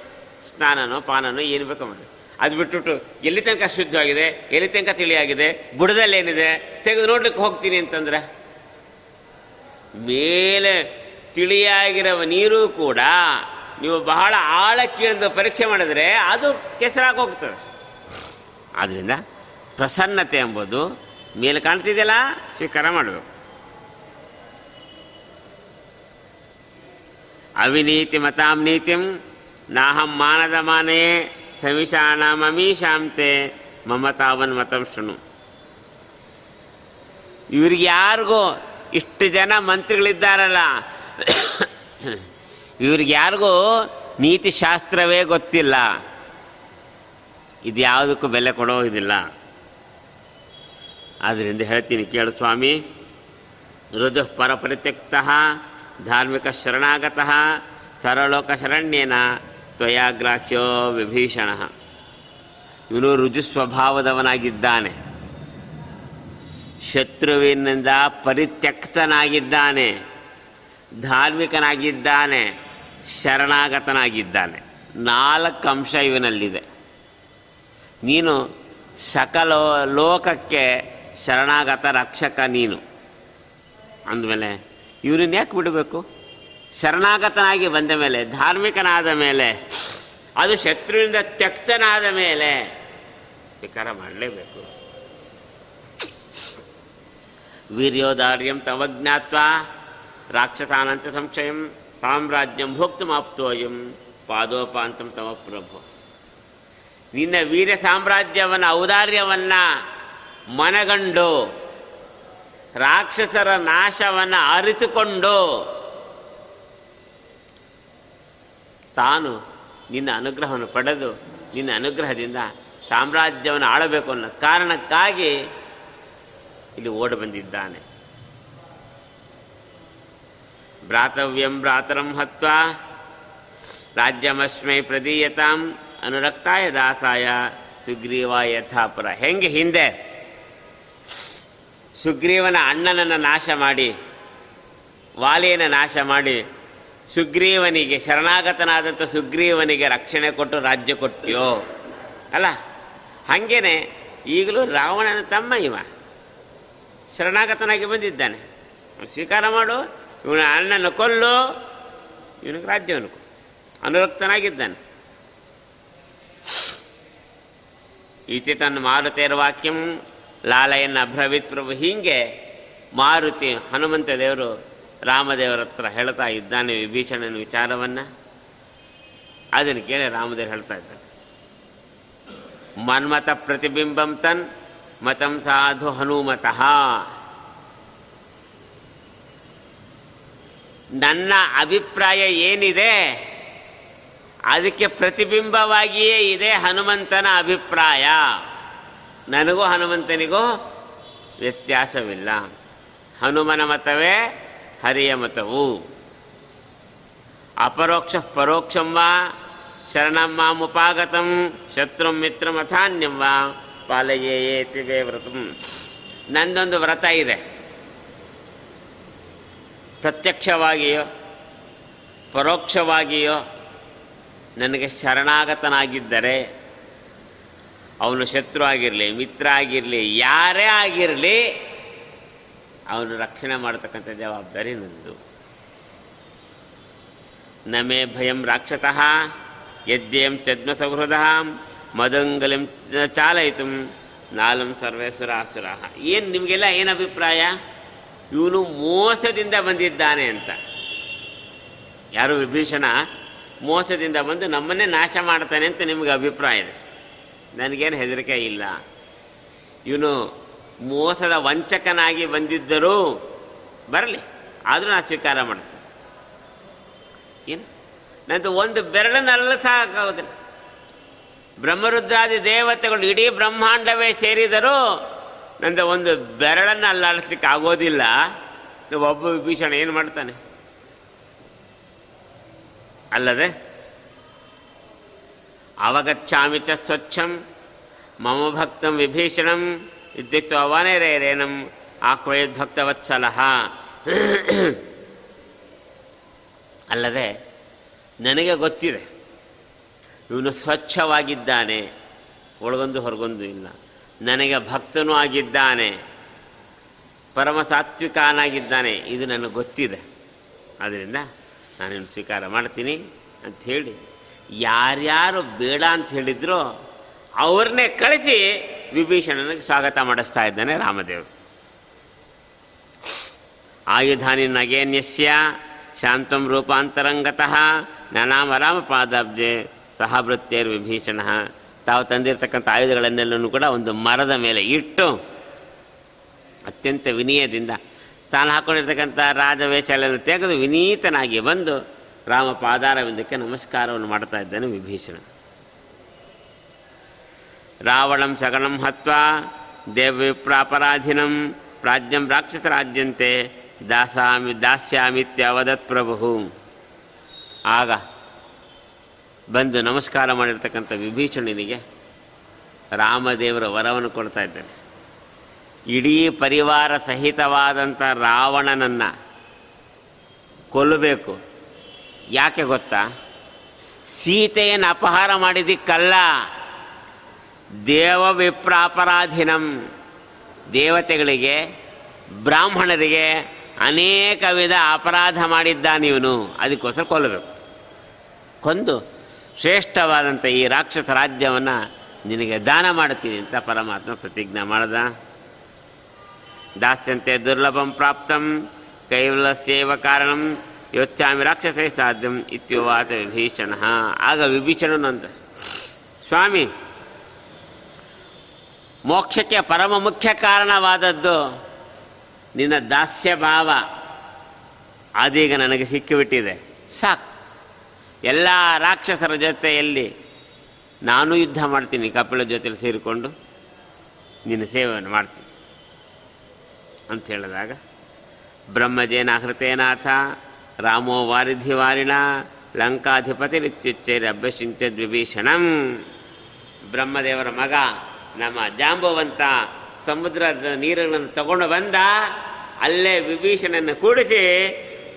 ಸ್ನಾನನೋ, ಪಾನನೋ, ಏನು ಬೇಕೋ ಮಾಡಿ ಅದು ಬಿಟ್ಬಿಟ್ಟು ಎಲ್ಲಿ ತನಕ ಶುದ್ಧವಾಗಿದೆ, ಎಲ್ಲಿ ತನಕ ತಿಳಿಯಾಗಿದೆ ಬುಡದಲ್ಲಿ ಏನಿದೆ ತೆಗೆದು ನೋಡ್ಲಿಕ್ಕೆ ಹೋಗ್ತೀನಿ ಅಂತಂದ್ರೆ, ಮೇಲೆ ತಿಳಿಯಾಗಿರುವ ನೀರು ಕೂಡ ನೀವು ಬಹಳ ಆಳಕ್ಕಿಳಿದು ಪರೀಕ್ಷೆ ಮಾಡಿದರೆ ಅದು ಕೆಸರಾಗಿ ಹೋಗ್ತದೆ. ಆದ್ದರಿಂದ ಪ್ರಸನ್ನತೆ ಎಂಬುದು ಮೇಲೆ ಕಾಣ್ತಿದೆಯಲ್ಲ? ಸ್ವೀಕಾರ ಮಾಡಬೇಕು. ಅವಿನೀತಿ ಮತಾಂ ನೀತಿಂ ನಾಹಂ ಮಾನದ ಮಾನೆಯೇ ಸಮಿಷಾಣ ಮಮೀಶಾಂತೆ ಮಮತಾವನ್ ಮತಂ ಶೃಣು. ಇವ್ರಿಗೆ ಯಾರಿಗೂ ಇಷ್ಟು ಜನ ಮಂತ್ರಿಗಳಿದ್ದಾರಲ್ಲ. ಇವ್ರಿಗೆ ಯಾರಿಗೂ ನೀತಿಶಾಸ್ತ್ರವೇ ಗೊತ್ತಿಲ್ಲ. ಇದು ಯಾವುದಕ್ಕೂ ಬೆಲೆ ಕೊಡೋದಿಲ್ಲ ಆದ್ದರಿಂದ ಹೇಳ್ತೀನಿ, ಕೇಳು ಸ್ವಾಮಿ. ಋದು ಪರಪರಿತ್ಯಕ್ತ, ಧಾರ್ಮಿಕ ಶರಣಾಗತಃ, ಸರಲೋಕ ಶರಣ್ಯೇನ ತ್ವಯಾಗ್ರಾಹ್ಯೋ ವಿಭೀಷಣ. ಇವನು ರುಜು ಸ್ವಭಾವದವನಾಗಿದ್ದಾನೆ. ಶತ್ರುವಿನಿಂದ ಪರಿತ್ಯಕ್ತನಾಗಿದ್ದಾನೆ. ಧಾರ್ಮಿಕನಾಗಿದ್ದಾನೆ. ಶರಣಾಗತನಾಗಿದ್ದಾನೆ. ನಾಲ್ಕು ಅಂಶ ಇವನಲ್ಲಿದೆ. ನೀನು ಸಕಲ ಲೋಕಕ್ಕೆ ಶರಣಾಗತ ರಕ್ಷಕ ನೀನು. ಅಂದಮೇಲೆ ಇವರನ್ನ ಯಾಕೆ ಬಿಡಬೇಕು? ಶರಣಾಗತನಾಗಿ ಬಂದ ಮೇಲೆ, ಧಾರ್ಮಿಕನಾದ ಮೇಲೆ, ಅದು ಶತ್ರುವಿನಿಂದ ತ್ಯಕ್ತನಾದ ಮೇಲೆ ಸ್ವೀಕಾರ ಮಾಡಲೇಬೇಕು. ವೀರ್ಯೋದಾರ್ಯಂ ತವಜ್ಞಾತ್ವ ರಾಕ್ಷಸಾನಂತ ಸಂಶಯಂ ಸಾಮ್ರಾಜ್ಯಂ ಭೋಕ್ತುಮಾಪ್ತೋಯಂ ಪಾದೋಪಾಂತಂ ತಮ ಪ್ರಭು. ನಿನ್ನ ವೀರ ಸಾಮ್ರಾಜ್ಯವನ್ನು, ಔದಾರ್ಯವನ್ನು ಮನಗಂಡು, ರಾಕ್ಷಸರ ನಾಶವನ್ನು ಅರಿತುಕೊಂಡು ತಾನು ನಿನ್ನ ಅನುಗ್ರಹವನ್ನು ಪಡೆದು, ನಿನ್ನ ಅನುಗ್ರಹದಿಂದ ಸಾಮ್ರಾಜ್ಯವನ್ನು ಆಳಬೇಕು ಅನ್ನೋ ಕಾರಣಕ್ಕಾಗಿ ಇಲ್ಲಿ ಓಡಿ ಬಂದಿದ್ದಾನೆ. ಭ್ರಾತವ್ಯಂ ಭ್ರಾತರಂ ಹತ್ವ ರಾಜ್ಯಮಸ್ಮೈ ಪ್ರದೀಯತಾಂ ಅನುರಕ್ತಾಯ ದಾಸಾಯ ಸುಗ್ರೀವ ಯಥಾಪುರ ಹೆಂಗೆ ಹಿಂದೆ? ಸುಗ್ರೀವನ ಅಣ್ಣನನ್ನು ನಾಶ ಮಾಡಿ, ವಾಲಿಯನ್ನು ನಾಶ ಮಾಡಿ, ಸುಗ್ರೀವನಿಗೆ ಶರಣಾಗತನಾದಂಥ ಸುಗ್ರೀವನಿಗೆ ರಕ್ಷಣೆ ಕೊಟ್ಟು ರಾಜ್ಯ ಕೊಟ್ಟಿಯೋ? ಅಲ್ಲ, ಹಾಗೇನೆ ಈಗಲೂ ರಾವಣನ ತಮ್ಮ ಇವ. ಶರಣಾಗತನಾಗಿ ಬಂದಿದ್ದಾನೆ. ಸ್ವೀಕಾರ ಮಾಡು. ಇವನ ಅಣ್ಣನ ಕೊಲ್ಲು, ಇವನಿಗೆ ರಾಜ್ಯವನ್ನು ಅನುರಕ್ತನಾಗಿದ್ದಾನೆ. ಈತಿ ತನ್ನ ಮಾರುತೇರ ವಾಕ್ಯಂ ಲಾಲಯನ್ನ ಅಭ್ರವಿತ್ ಪ್ರಭು ಹೀಗೆ ಮಾರುತಿ ಹನುಮಂತ ದೇವರು ರಾಮದೇವರ ಹತ್ರ ಹೇಳ್ತಾ ಇದ್ದಾನೆ ವಿಭೀಷಣನ ವಿಚಾರವನ್ನು. ಅದನ್ನು ಕೇಳಿ ರಾಮದೇವರು ಹೇಳ್ತಾ ಇದ್ದಾನೆ ಮನ್ಮತ ಪ್ರತಿಬಿಂಬಂ ತನ್ ಮತಂ ಸಾಧು ಹನುಮತಃ. ನನ್ನ ಅಭಿಪ್ರಾಯ ಏನಿದೆ, ಅದಕ್ಕೆ ಪ್ರತಿಬಿಂಬವಾಗಿಯೇ ಇದೆ ಹನುಮಂತನ ಅಭಿಪ್ರಾಯ. ನನಗೂ ಹನುಮಂತನಿಗೂ ವ್ಯತ್ಯಾಸವಿಲ್ಲ. ಹನುಮನ ಮತವೇ ಹರಿಯ ಮತವು. ಅಪರೋಕ್ಷ ಪರೋಕ್ಷಂ ವಾ, ಶರಣಂ ಮುಪಾಗತಂ, ಶತ್ರು ಮಿತ್ರಮಥಾನ್ಯಂ ವಾ, ಪಾಲಯೇತಿ ವೇ ವ್ರತಂ ನಂದೊಂದು ವ್ರತ ಇದೆ. ಪ್ರತ್ಯಕ್ಷವಾಗಿಯೋ, ಪರೋಕ್ಷವಾಗಿಯೋ ನನಗೆ ಶರಣಾಗತನಾಗಿದ್ದರೆ ಅವನು ಶತ್ರು ಆಗಿರಲಿ ಮಿತ್ರ ಆಗಿರಲಿ ಯಾರೇ ಆಗಿರಲಿ ಅವನು ರಕ್ಷಣೆ ಮಾಡತಕ್ಕಂಥ ಜವಾಬ್ದಾರಿ ನಂದು. ನಮೇ ಭಯಂ ರಾಕ್ಷತಃ ಯದ್ಯಂ ಚದ್ಮ ಸೌಹೃದ ಮದಂಗಲಿಂ ಚಾಲಯಿತು, ನಾಲಂ ಸರ್ವೇಶ್ವರ ಏನು ನಿಮಗೆಲ್ಲ ಏನು ಅಭಿಪ್ರಾಯ? ಇವನು ಮೋಸದಿಂದ ಬಂದಿದ್ದಾನೆ ಅಂತ. ಯಾರು ವಿಭೀಷಣ? ಮೋಸದಿಂದ ಬಂದು ನಮ್ಮನ್ನೇ ನಾಶ ಮಾಡ್ತಾನೆ ಅಂತ ನಿಮಗೆ ಅಭಿಪ್ರಾಯ ಇದೆ. ನನಗೇನು ಹೆದರಿಕೆ ಇಲ್ಲ. ಇವನು ಮೋಸದ ವಂಚಕನಾಗಿ ಬಂದಿದ್ದರೂ ಬರಲಿ, ಆದರೂ ನಾನು ಸ್ವೀಕಾರ ಮಾಡ್ತೇನೆ. ಏನು? ನಂದು ಒಂದು ಬೆರಳನ್ನೆಲ್ಲ ಸಾಕಾಗೋದಿಲ್ಲ ಬ್ರಹ್ಮರುದ್ರಾದಿ ದೇವತೆಗಳು ಇಡೀ ಬ್ರಹ್ಮಾಂಡವೇ ಸೇರಿದರೂ ನಂದು ಒಂದು ಬೆರಳನ್ನು ಅಲ್ಲಾಡಿಸ್ಲಿಕ್ಕೆ ಆಗೋದಿಲ್ಲ. ಒಬ್ಬ ವಿಭೀಷಣ ಏನು ಮಾಡ್ತಾನೆ? ಅಲ್ಲದೆ ಅವಗಚ್ಚಾಮಿ ಚ ಸ್ವಚ್ಛಂ, ಮಮ ಭಕ್ತಂ ವಿಭೀಷಣಂ ಇತ್ಯುಕ್ತ ಅವನೇರೇರೇನಂ ಆಕ್ವಯದ್ ಭಕ್ತವತ್ಸಲಹ ಅಲ್ಲದೆ, ನನಗೆ ಗೊತ್ತಿದೆ, ಇವನು ಸ್ವಚ್ಛವಾಗಿದ್ದಾನೆ, ಒಳಗೊಂದು ಹೊರಗೊಂದು ಇಲ್ಲ. ನನಗೆ ಭಕ್ತನೂ ಆಗಿದ್ದಾನೆ, ಪರಮ ಸಾತ್ವಿಕನಾಗಿದ್ದಾನೆ, ಇದು ನನಗೆ ಗೊತ್ತಿದೆ. ಆದ್ದರಿಂದ ನಾನೇನು ಸ್ವೀಕಾರ ಮಾಡ್ತೀನಿ ಅಂತ ಹೇಳಿ, ಯಾರ್ಯಾರು ಬೇಡ ಅಂತ ಹೇಳಿದ್ರೋ ಅವ್ರನ್ನೇ ಕಳಿಸಿ ವಿಭೀಷಣನಿಗೆ ಸ್ವಾಗತ ಮಾಡಿಸ್ತಾ ಇದ್ದಾನೆ ರಾಮದೇವರು ಆಯುಧಾನಿ ನಗೇನ್ಯಸ್ಯ ಶಾಂತಂ ರೂಪಾಂತರಂಗತಃ ನನಾಮರಾಮ ಪಾದಾಬ್ಜೆ ಸಹಭೃತ್ಯರ್ ವಿಭೀಷಣ. ತಾವು ತಂದಿರತಕ್ಕಂಥ ಆಯುಧಗಳನ್ನೆಲ್ಲೂ ಕೂಡ ಒಂದು ಮರದ ಮೇಲೆ ಇಟ್ಟು ಅತ್ಯಂತ ವಿನಯದಿಂದ ತಾನು ಹಾಕ್ಕೊಂಡಿರ್ತಕ್ಕಂಥ ರಾಜವೇಷ ಎಲ್ಲ ತೆಗೆದು ವಿನೀತನಾಗಿ ಬಂದು ರಾಮ ಪಾದಾರವಿಂದಕ್ಕೆ ನಮಸ್ಕಾರವನ್ನು ಮಾಡ್ತಾ ಇದ್ದಾನೆ ವಿಭೀಷಣ. ರಾವಣಂ ಸಗಣಂ ಹತ್ವ, ದೇವವಿಪ್ರಾಪರಾಧಿನಂ ರಾಕ್ಷಸ ರಾಜ್ಯಂತೆ ದಾಸಾಮಿ ದಾಸ್ಯಾಮಿತ್ಯವದತ್ ಪ್ರಭು ಆಗ ಬಂದು ನಮಸ್ಕಾರ ಮಾಡಿರ್ತಕ್ಕಂಥ ವಿಭೀಷಣನಿಗೆ ರಾಮದೇವರ ವರವನ್ನು ಕೊಡ್ತಾ ಇದ್ದಾನೆ. ಇಡೀ ಪರಿವಾರ ಸಹಿತವಾದಂಥ ರಾವಣನನ್ನು ಕೊಲ್ಲಬೇಕು. ಯಾಕೆ ಗೊತ್ತಾ? ಸೀತೆಯನ್ನು ಅಪಹಾರ ಮಾಡಿದ್ದಕ್ಕಲ್ಲ ದೇವ ವಿಪ್ರಾಪರಾಧಿನಂ. ದೇವತೆಗಳಿಗೆ, ಬ್ರಾಹ್ಮಣರಿಗೆ ಅನೇಕ ವಿಧ ಅಪರಾಧ ಮಾಡಿದ್ದಾನಿವನು. ಅದಕ್ಕೋಸ್ಕರ ಕೊಲ್ಲಬೇಕು. ಕೊಂದು. ಶ್ರೇಷ್ಠವಾದಂಥ ಈ ರಾಕ್ಷಸ ರಾಜ್ಯವನ್ನು ನಿನಗೆ ದಾನ ಮಾಡ್ತೀನಿ ಅಂತ ಪರಮಾತ್ಮ ಪ್ರತಿಜ್ಞೆ ಮಾಡ್ದ. ದಾಸ್ಯಂತೆ ದುರ್ಲಭಂ ಪ್ರಾಪ್ತಂ, ಕೈವಲಸ್ಯವ ಕಾರಣಂ, ಯೋಚ್ಚಾಮಿ ರಾಕ್ಷಸೇ ಸಾಧ್ಯಂ ಇತ್ಯುವಾತ ವಿಭೀಷಣ. ಆಗ ವಿಭೀಷಣನು ಸ್ವಾಮಿ, ಮೋಕ್ಷಕ್ಕೆ ಪರಮ ಮುಖ್ಯ ಕಾರಣವಾದದ್ದು ನಿನ್ನ ದಾಸ್ಯ ಭಾವ ಅದೀಗ ನನಗೆ ಸಿಕ್ಕಿಬಿಟ್ಟಿದೆ. ಸಾಕು. ಎಲ್ಲ ರಾಕ್ಷಸರ ಜೊತೆಯಲ್ಲಿ ನಾನು ಯುದ್ಧ ಮಾಡ್ತೀನಿ, ಕಪಿಲ ಜೊತೆಲಿ ಸೇರಿಕೊಂಡು ನಿನ್ನ ಸೇವೆಯನ್ನು ಮಾಡ್ತೀನಿ ಅಂತ ಹೇಳಿದಾಗ ಬ್ರಹ್ಮಜೇನ ಹೃತೇನಾಥ ರಾಮೋ ವಾರಿಧಿ ವಾರಿಣ ಲಂಕಾಧಿಪತಿರಿತ್ಯುಚ್ಚೈರಿ ಅಭ್ಯಸಿಂಚ ದ್ವಿಭೀಷಣಂ. ಬ್ರಹ್ಮದೇವರ ಮಗ, ನಮ್ಮ ಜಾಂಬವಂತ ಸಮುದ್ರದ ನೀರುಗಳನ್ನು ತಗೊಂಡು ಬಂದ, ಅಲ್ಲೇ ವಿಭೀಷಣನ್ನು ಕೂಡಿಸಿ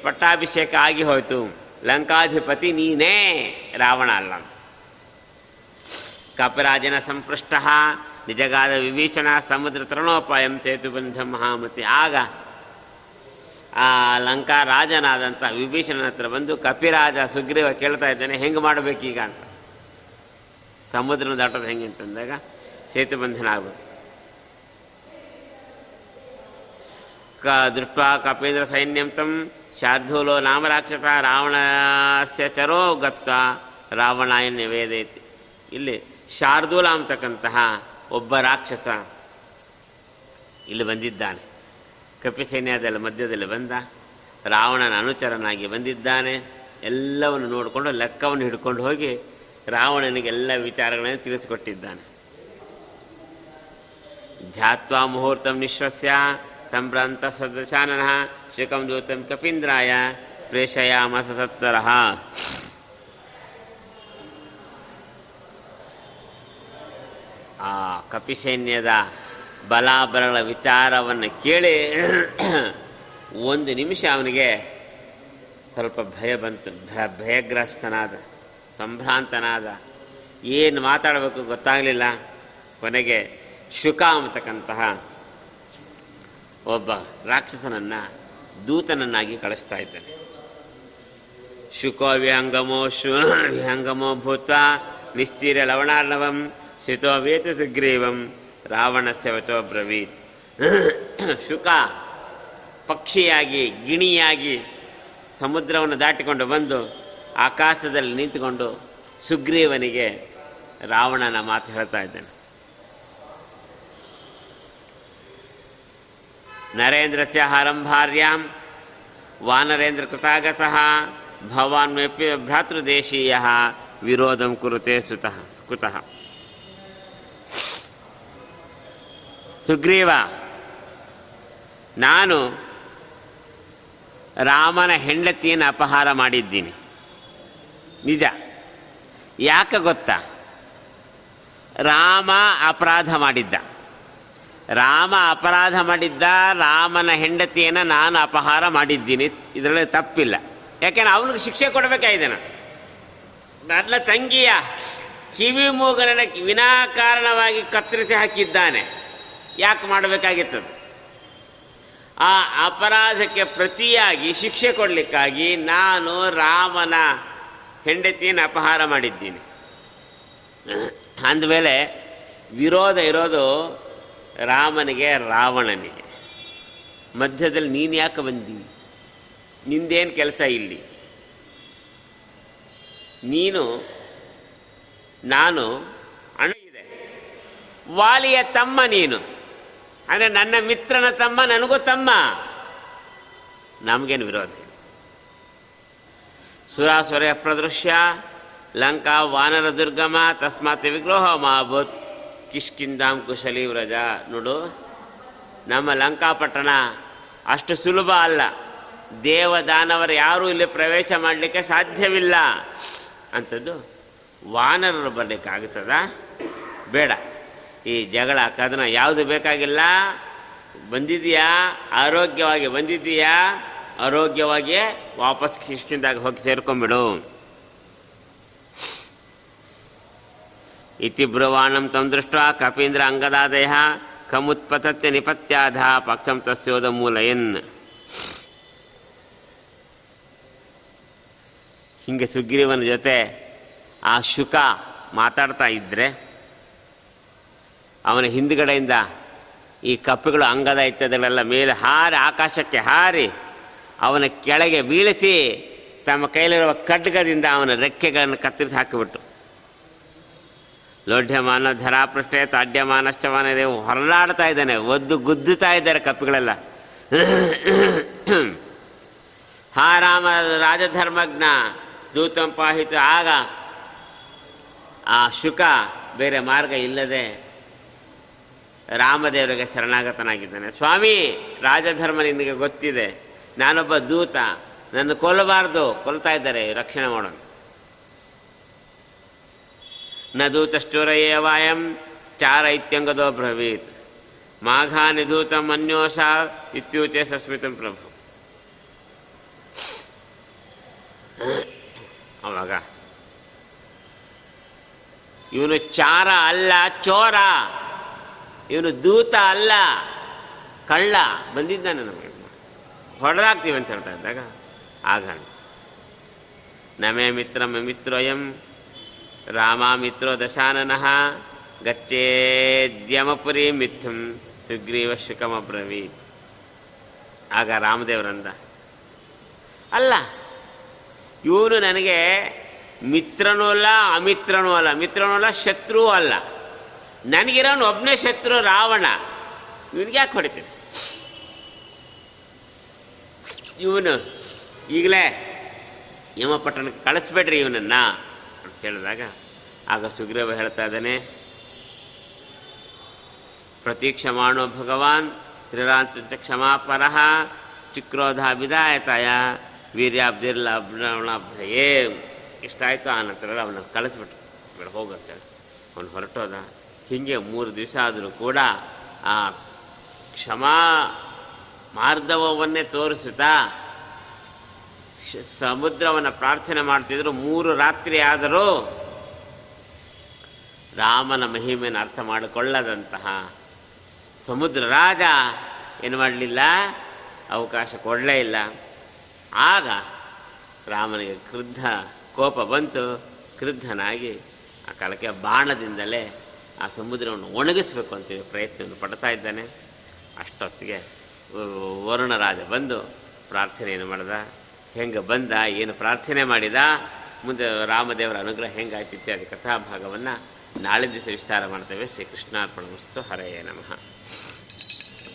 ಪಟ್ಟಾಭಿಷೇಕ ಆಗಿ ಹೋಯಿತು. ಲಂಕಾಧಿಪತಿ ನೀನೇ ರಾವಣ ಅಲ್ಲ ಅಂತ ಕಪಿರಾಜನ ಸಂಪೃಷ್ಟ ನಿಜಗಾದ ವಿಭೀಷಣ ಸಮುದ್ರ ತರಣೋಪಾಯಂ ಸೇತುಬಂಧ ಮಹಾಮತಿ. ಆಗ ಆ ಲಂಕಾ ರಾಜನಾದಂಥ ವಿಭೀಷಣನ ಹತ್ರ ಬಂದು ಕಪಿರಾಜ ಸುಗ್ರೀವ ಕೇಳ್ತಾ ಇದ್ದಾನೆ, ಹೆಂಗೆ ಈಗ ಅಂತ. ಸಮುದ್ರನ ದಾಟೋದು ಹೆಂಗೆ ಅಂತಂದಾಗ ಸೇತುಬಂಧನ ಆಗ್ಬೋದು ಕ ದೃಷ್ಟ ಕಪೀಂದ್ರ ಸೈನ್ಯಂ ತಂ ಶಾರ್ಧೂಲೋ ನಾಮರಾಕ್ಷಸ ರಾವಣಸ್ಯ ಚರೋ ಗತ್ವ ರಾವಣಾಯ ನಿವೇದೈತಿ ಇಲ್ಲಿ ಶಾರ್ದೂಲ ಅಂತಕ್ಕಂತಹ ಒಬ್ಬ ರಾಕ್ಷಸ ಇಲ್ಲಿ ಬಂದಿದ್ದಾನೆ. ಕಪಿ ಸೈನ್ಯದಲ್ಲಿ ಮಧ್ಯದಲ್ಲಿ ಬಂದ. ರಾವಣನ ಅನುಚರನಾಗಿ ಬಂದಿದ್ದಾನೆ. ಎಲ್ಲವನ್ನು ನೋಡಿಕೊಂಡು ಲೆಕ್ಕವನ್ನು ಹಿಡ್ಕೊಂಡು ಹೋಗಿ ರಾವಣನಿಗೆ ಎಲ್ಲ ವಿಚಾರಗಳನ್ನು ತಿಳಿಸಿಕೊಟ್ಟಿದ್ದಾನೆ. ಧ್ಯಾತ್ವಾ ಮುಹೂರ್ತಂ ನಿಶ್ವಸ್ಯ ಸಂಭ್ರಾಂತ ಸದಶಾನನ ದೂತಂ ಕಪೀಂದ್ರಾಯ ಪ್ರೇಷಯಾಮಸ ಸತ್ವರ ಆ ಕಪಿಸೈನ್ಯದ ಬಲಾಬಲಗಳ ವಿಚಾರವನ್ನು ಕೇಳಿ ಒಂದು ನಿಮಿಷ ಅವನಿಗೆ ಸ್ವಲ್ಪ ಭಯ ಬಂತು. ಭಯಗ್ರಸ್ತನಾದ, ಸಂಭ್ರಾಂತನಾದ. ಏನು ಮಾತಾಡಬೇಕು ಗೊತ್ತಾಗಲಿಲ್ಲ. ಕೊನೆಗೆ ಶುಕ ಅಂತಕ್ಕಂತಹ ಒಬ್ಬ ರಾಕ್ಷಸನನ್ನು ದೂತನನ್ನಾಗಿ ಕಳಿಸ್ತಾ ಇದ್ದಾನೆ. ಶುಕೋ ವಿಹಂಗಮೋ ಶು ವಿಹಂಗಮೋ ಭೂತ ನಿಸ್ತೀರ ಲವಣಾರ್ಣವಂ ಶಿತೋ ವೇತು ಸುಗ್ರೀವಂ ರಾವಣ ಸೆವತೋ ಬ್ರವೀತ್. ಶುಕ ಪಕ್ಷಿಯಾಗಿ, ಗಿಣಿಯಾಗಿ ಸಮುದ್ರವನ್ನು ದಾಟಿಕೊಂಡು ಬಂದು ಆಕಾಶದಲ್ಲಿ ನಿಂತುಕೊಂಡು ಸುಗ್ರೀವನಿಗೆ ರಾವಣನ ಮಾತು ಹೇಳ್ತಾ ಇದ್ದಾನೆ. ನರೇಂದ್ರಸ್ಯ ಹರಂಭಾರ್ಯಾಂ ವಾನರೇಂದ್ರ ಕೃತಾಗತಃ ಭವಾನ್ ಮೇಪಿ ಭ್ರಾತೃದೇಶೀಯ ವಿರೋಧಂ ಕುರುತೆ ಸುತಃ ಕುತಃ ಸುಗ್ರೀವ, ನಾನು ರಾಮನ ಹೆಂಡತಿಯನ್ನು ಅಪಹಾರ ಮಾಡಿದ್ದೀನಿ. ನಿಜ. ಯಾಕೆ ಗೊತ್ತಾ? ರಾಮ ಅಪರಾಧ ಮಾಡಿದ್ದ. ರಾಮ ಅಪರಾಧ ಮಾಡಿದ್ದ ರಾಮನ ಹೆಂಡತಿಯನ್ನು ನಾನು ಅಪಹಾರ ಮಾಡಿದ್ದೀನಿ. ಇದರಲ್ಲಿ ತಪ್ಪಿಲ್ಲ. ಯಾಕೆಂದ್ರೆ ಅವನಿಗೆ ಶಿಕ್ಷೆ ಕೊಡಬೇಕಾಗಿದೆ ನಾನು ನನ್ನ ತಂಗಿಯ ಕಿವಿ ಮೂಗನ ವಿನಾಕಾರಣವಾಗಿ ಕತ್ತರಿಸಿ ಹಾಕಿದ್ದಾನೆ. ಯಾಕೆ ಮಾಡಬೇಕಾಗಿತ್ತದು? ಆ ಅಪರಾಧಕ್ಕೆ ಪ್ರತಿಯಾಗಿ ಶಿಕ್ಷೆ ಕೊಡಲಿಕ್ಕಾಗಿ ನಾನು ರಾಮನ ಹೆಂಡತಿಯನ್ನು ಅಪಹಾರ ಮಾಡಿದ್ದೀನಿ. ಅಂದಮೇಲೆ ವಿರೋಧ ಇರೋದು ರಾಮನಿಗೆ, ರಾವಣನಿಗೆ. ಮಧ್ಯದಲ್ಲಿ ನೀನು ಯಾಕೆ ಬಂದಿ? ನಿಂದೇನು ಕೆಲಸ ಇಲ್ಲಿ? ನೀನು, ನಾನು ಅಣ ಇದೆ. ವಾಲಿಯ ತಮ್ಮ ನೀನು. ಅಂದರೆ ನನ್ನ ಮಿತ್ರನ ತಮ್ಮ, ನನಗೂ ತಮ್ಮ. ನಮಗೇನು ವಿರೋಧ ಸುರಾಸುರ ಪ್ರದೃಶ್ಯ, ಲಂಕಾ ವಾನರ ದುರ್ಗಮ, ತಸ್ಮಾತ್ ವಿಗ್ರಹ ಮಾಭೂತ್ ಕಿಷ್ಕಿಂದಾಂ ಕುಶಲಿ ವ್ರಜ ನೋಡು. ನಮ್ಮ ಲಂಕಾಪಟ್ಟಣ ಅಷ್ಟು ಸುಲಭ ಅಲ್ಲ. ದೇವದಾನವರು ಯಾರೂ ಇಲ್ಲಿ ಪ್ರವೇಶ ಮಾಡಲಿಕ್ಕೆ ಸಾಧ್ಯವಿಲ್ಲ. ಅಂಥದ್ದು ವಾನರರು ಬರಲಿಕ್ಕಾಗುತ್ತದ ಬೇಡ. ಈ ಜಗಳ ಕದನ ಯಾವುದು ಬೇಕಾಗಿಲ್ಲ? ಬಂದಿದೆಯಾ ಆರೋಗ್ಯವಾಗಿ ಬಂದಿದೆಯಾ ಆರೋಗ್ಯವಾಗಿಯೇ ವಾಪಸ್ ಕಿಷ್ಕಿಂದಾಗ ಹೋಗಿ ಸೇರ್ಕೊಂಬಿಡು ಇತಿ ಬ್ರುವಾಣಂ ತಂ ದೃಷ್ಟ ಕಪೀಂದ್ರ ಅಂಗದಾದಯ ಕಮುತ್ಪತತ್ಯ ನಿಪತ್ಯಾಧ ಪಕ್ಷಂ ತಸ್ಯೋದ ಮೂಲಯನ್ ಹಿಂಗೆ ಸುಗ್ರೀವನ ಜೊತೆ ಆ ಶುಕ ಮಾತಾಡ್ತಾ ಇದ್ದರೆ ಅವನ ಹಿಂದುಗಡೆಯಿಂದ ಈ ಕಪ್ಪೆಗಳು ಅಂಗದ ಇತ್ಯಾದಿಗಳೆಲ್ಲ ಮೇಲೆ ಹಾರಿ ಆಕಾಶಕ್ಕೆ ಹಾರಿ ಅವನ ಕೆಳಗೆ ಬೀಳಿಸಿ ತಮ್ಮ ಕೈಲಿರುವ ಖಡ್ಗದಿಂದ ಅವನ ರೆಕ್ಕೆಗಳನ್ನು ಕತ್ತರಿಸಿ ಹಾಕಿಬಿಟ್ಟು ಲೋಢ್ಯಮಾನ ಧರಾಪೃಷ್ಠೆ ತಾಡ್ಯಮಾನಶ್ಚಮಾನ ಹೊರಲಾಡ್ತಾ ಇದ್ದಾನೆ, ಒದ್ದು ಗುದ್ದುತ್ತಾ ಇದ್ದಾರೆ ಕಪ್ಪುಗಳೆಲ್ಲ. ಹಾ ರಾಮ, ರಾಜಧರ್ಮಜ್ಞ, ದೂತಂ ಪಾಹಿತ, ಆಗ ಆ ಶುಕ ಬೇರೆ ಮಾರ್ಗ ಇಲ್ಲದೆ ರಾಮದೇವರಿಗೆ ಶರಣಾಗತನಾಗಿದ್ದಾನೆ. ಸ್ವಾಮಿ, ರಾಜಧರ್ಮ ನಿನಗೆ ಗೊತ್ತಿದೆ. ನಾನೊಬ್ಬ ದೂತ. ನನ್ನ ಕೊಲ್ಲಬಾರ್ದು. ಕೊಲ್ತಾ ಇದ್ದಾರೆ. ರಕ್ಷಣೆ ಮಾಡೋಣ. ನ ಚಾರ ಇತ್ಯಂಗದೋ ಬ್ರವೀತ್. ಮಾಘಾನಿದೂತಂ ನಿಧೂತಂ ಅನ್ಯೋಷ ಇತ್ಯೂಚೆ ಸಸ್ಮಿತಂ ಪ್ರಭು. ಅವಾಗ ಇವನು ಚಾರ ಅಲ್ಲ, ಚೋರ. ಇವನು ದೂತ ಅಲ್ಲ, ಕಳ್ಳ. ಬಂದಿದ್ದಾನೆ ನಮಗೆ. ಹೊಡೆದಾಗ್ತೀವಿ ಅಂತ ಹೇಳ್ತಾ ಇದ್ದಾಗ, ಆಗ ನಮೇ ಮಿತ್ರ ಮಿತ್ರೋಯಂ ರಾಮ ಮಿತ್ರೋ ದಶಾನನಃ ಗಚ್ಚೇದ್ಯಮಪುರಿ ಮಿಥುಂ ಸುಗ್ರೀವ ಶುಕಮಬ್ರವೀತ್ ಆಗ ರಾಮದೇವರಂದ ಅಲ್ಲ ಇವನು ನನಗೆ ಮಿತ್ರನೂ ಅಲ್ಲ ಅಮಿತ್ರನೂ ಅಲ್ಲ ಮಿತ್ರನೂ ಅಲ್ಲ ಶತ್ರುವೂ ಅಲ್ಲ ನನಗಿರೋನು ಒಬ್ಬನೇ ಶತ್ರು ರಾವಣ। ಇವನಿಗೆ ಯಾಕೆ ಹೊಡಿತೀನಿ ಇವನು ಈಗಲೇ ಯಮಪಟ್ಟಣಕ್ಕೆ ಕಳಿಸ್ಬೇಡ್ರಿ ಇವನನ್ನ। ಅಂತ ಹೇಳಿದಾಗ ಆಗ ಸುಗ್ರೀವ ಹೇಳ್ತಾ ಇದ್ದಾನೆ, ಪ್ರತೀಕ್ಷಮಾಣೋ ಭಗವಾನ್ ತ್ರಿರಾಂತ ಕ್ಷಮಾಪರಃ, ಚಿಕ್ರೋಧ ವಿದಾಯತಾಯ ವೀರ್ಯಾಬ್ದಿರ್ಲಾಬ್ಧಯೇ ಇಷ್ಟಾಯ್ತು ಆ ನಂತರ ಅವನ ಕಳಿಸ್ಬಿಟ್ಟು ಬೇಡ ಹೋಗಂತೇಳಿ. ಅವನು ಹೊರಟೋದ. ಹೀಗೆ ಮೂರು ದಿವಸ ಆದರೂ ಕೂಡ ಆ ಕ್ಷಮಾ ಮಾರ್ಧವವನ್ನೇ ತೋರಿಸುತ್ತಾ ಸಮುದ್ರವನ್ನು ಪ್ರಾರ್ಥನೆ ಮಾಡ್ತಿದ್ರು. ಮೂರು ರಾತ್ರಿ ಆದರೂ ರಾಮನ ಮಹಿಮೆಯನ್ನು ಅರ್ಥ ಮಾಡಿಕೊಳ್ಳದಂತಹ ಸಮುದ್ರ ರಾಜ ಏನು ಮಾಡಲಿಲ್ಲ? ಅವಕಾಶ ಕೊಡಲೇ ಇಲ್ಲ. ಆಗ ರಾಮನಿಗೆ ಕ್ರುದ್ಧ ಕೋಪ ಬಂತು. ಕ್ರುದ್ಧನಾಗಿ ಆ ಕಾಲಕ್ಕೆ ಬಾಣದಿಂದಲೇ ಆ ಸಮುದ್ರವನ್ನು ಒಣಗಿಸ್ಬೇಕು ಅಂತೇಳಿ ಪ್ರಯತ್ನವನ್ನು ಪಡ್ತಾ ಇದ್ದಾನೆ. ಅಷ್ಟೊತ್ತಿಗೆ ವರುಣರಾಜ ಬಂದು ಪ್ರಾರ್ಥನೆಯನ್ನು ಮಾಡಿದ. ಹೆಂಗೆ ಬಂದ, ಏನು ಪ್ರಾರ್ಥನೆ ಮಾಡಿದ, ಮುಂದೆ ರಾಮದೇವರ ಅನುಗ್ರಹ ಹೆಂಗಾಯ್ತು ಇತ್ಯಾದಿ ಕಥಾಭಾಗವನ್ನು ನಾಳೆ ದಿವಸ ವಿಸ್ತಾರ ಮಾಡ್ತೇವೆ. ಶ್ರೀ ಕೃಷ್ಣಾರ್ಪಣ ವಸ್ತು ಹರೆಯೇ ನಮಃ.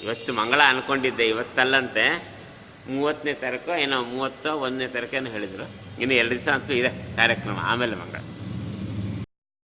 ಇವತ್ತು ಮಂಗಳ ಅನ್ಕೊಂಡಿದ್ದೆ, ಇವತ್ತಲ್ಲಂತೆ ಮೂವತ್ತನೇ ತಾರೀಕು, ಏನೋ ಮೂವತ್ತೋ ಒಂದನೇ ತಾರೀಕು ಏನೋ ಹೇಳಿದರು. ಇನ್ನು ಎರಡು ದಿವಸ ಅಂತೂ ಇದೆ ಕಾರ್ಯಕ್ರಮ, ಆಮೇಲೆ ಮಂಗಳ.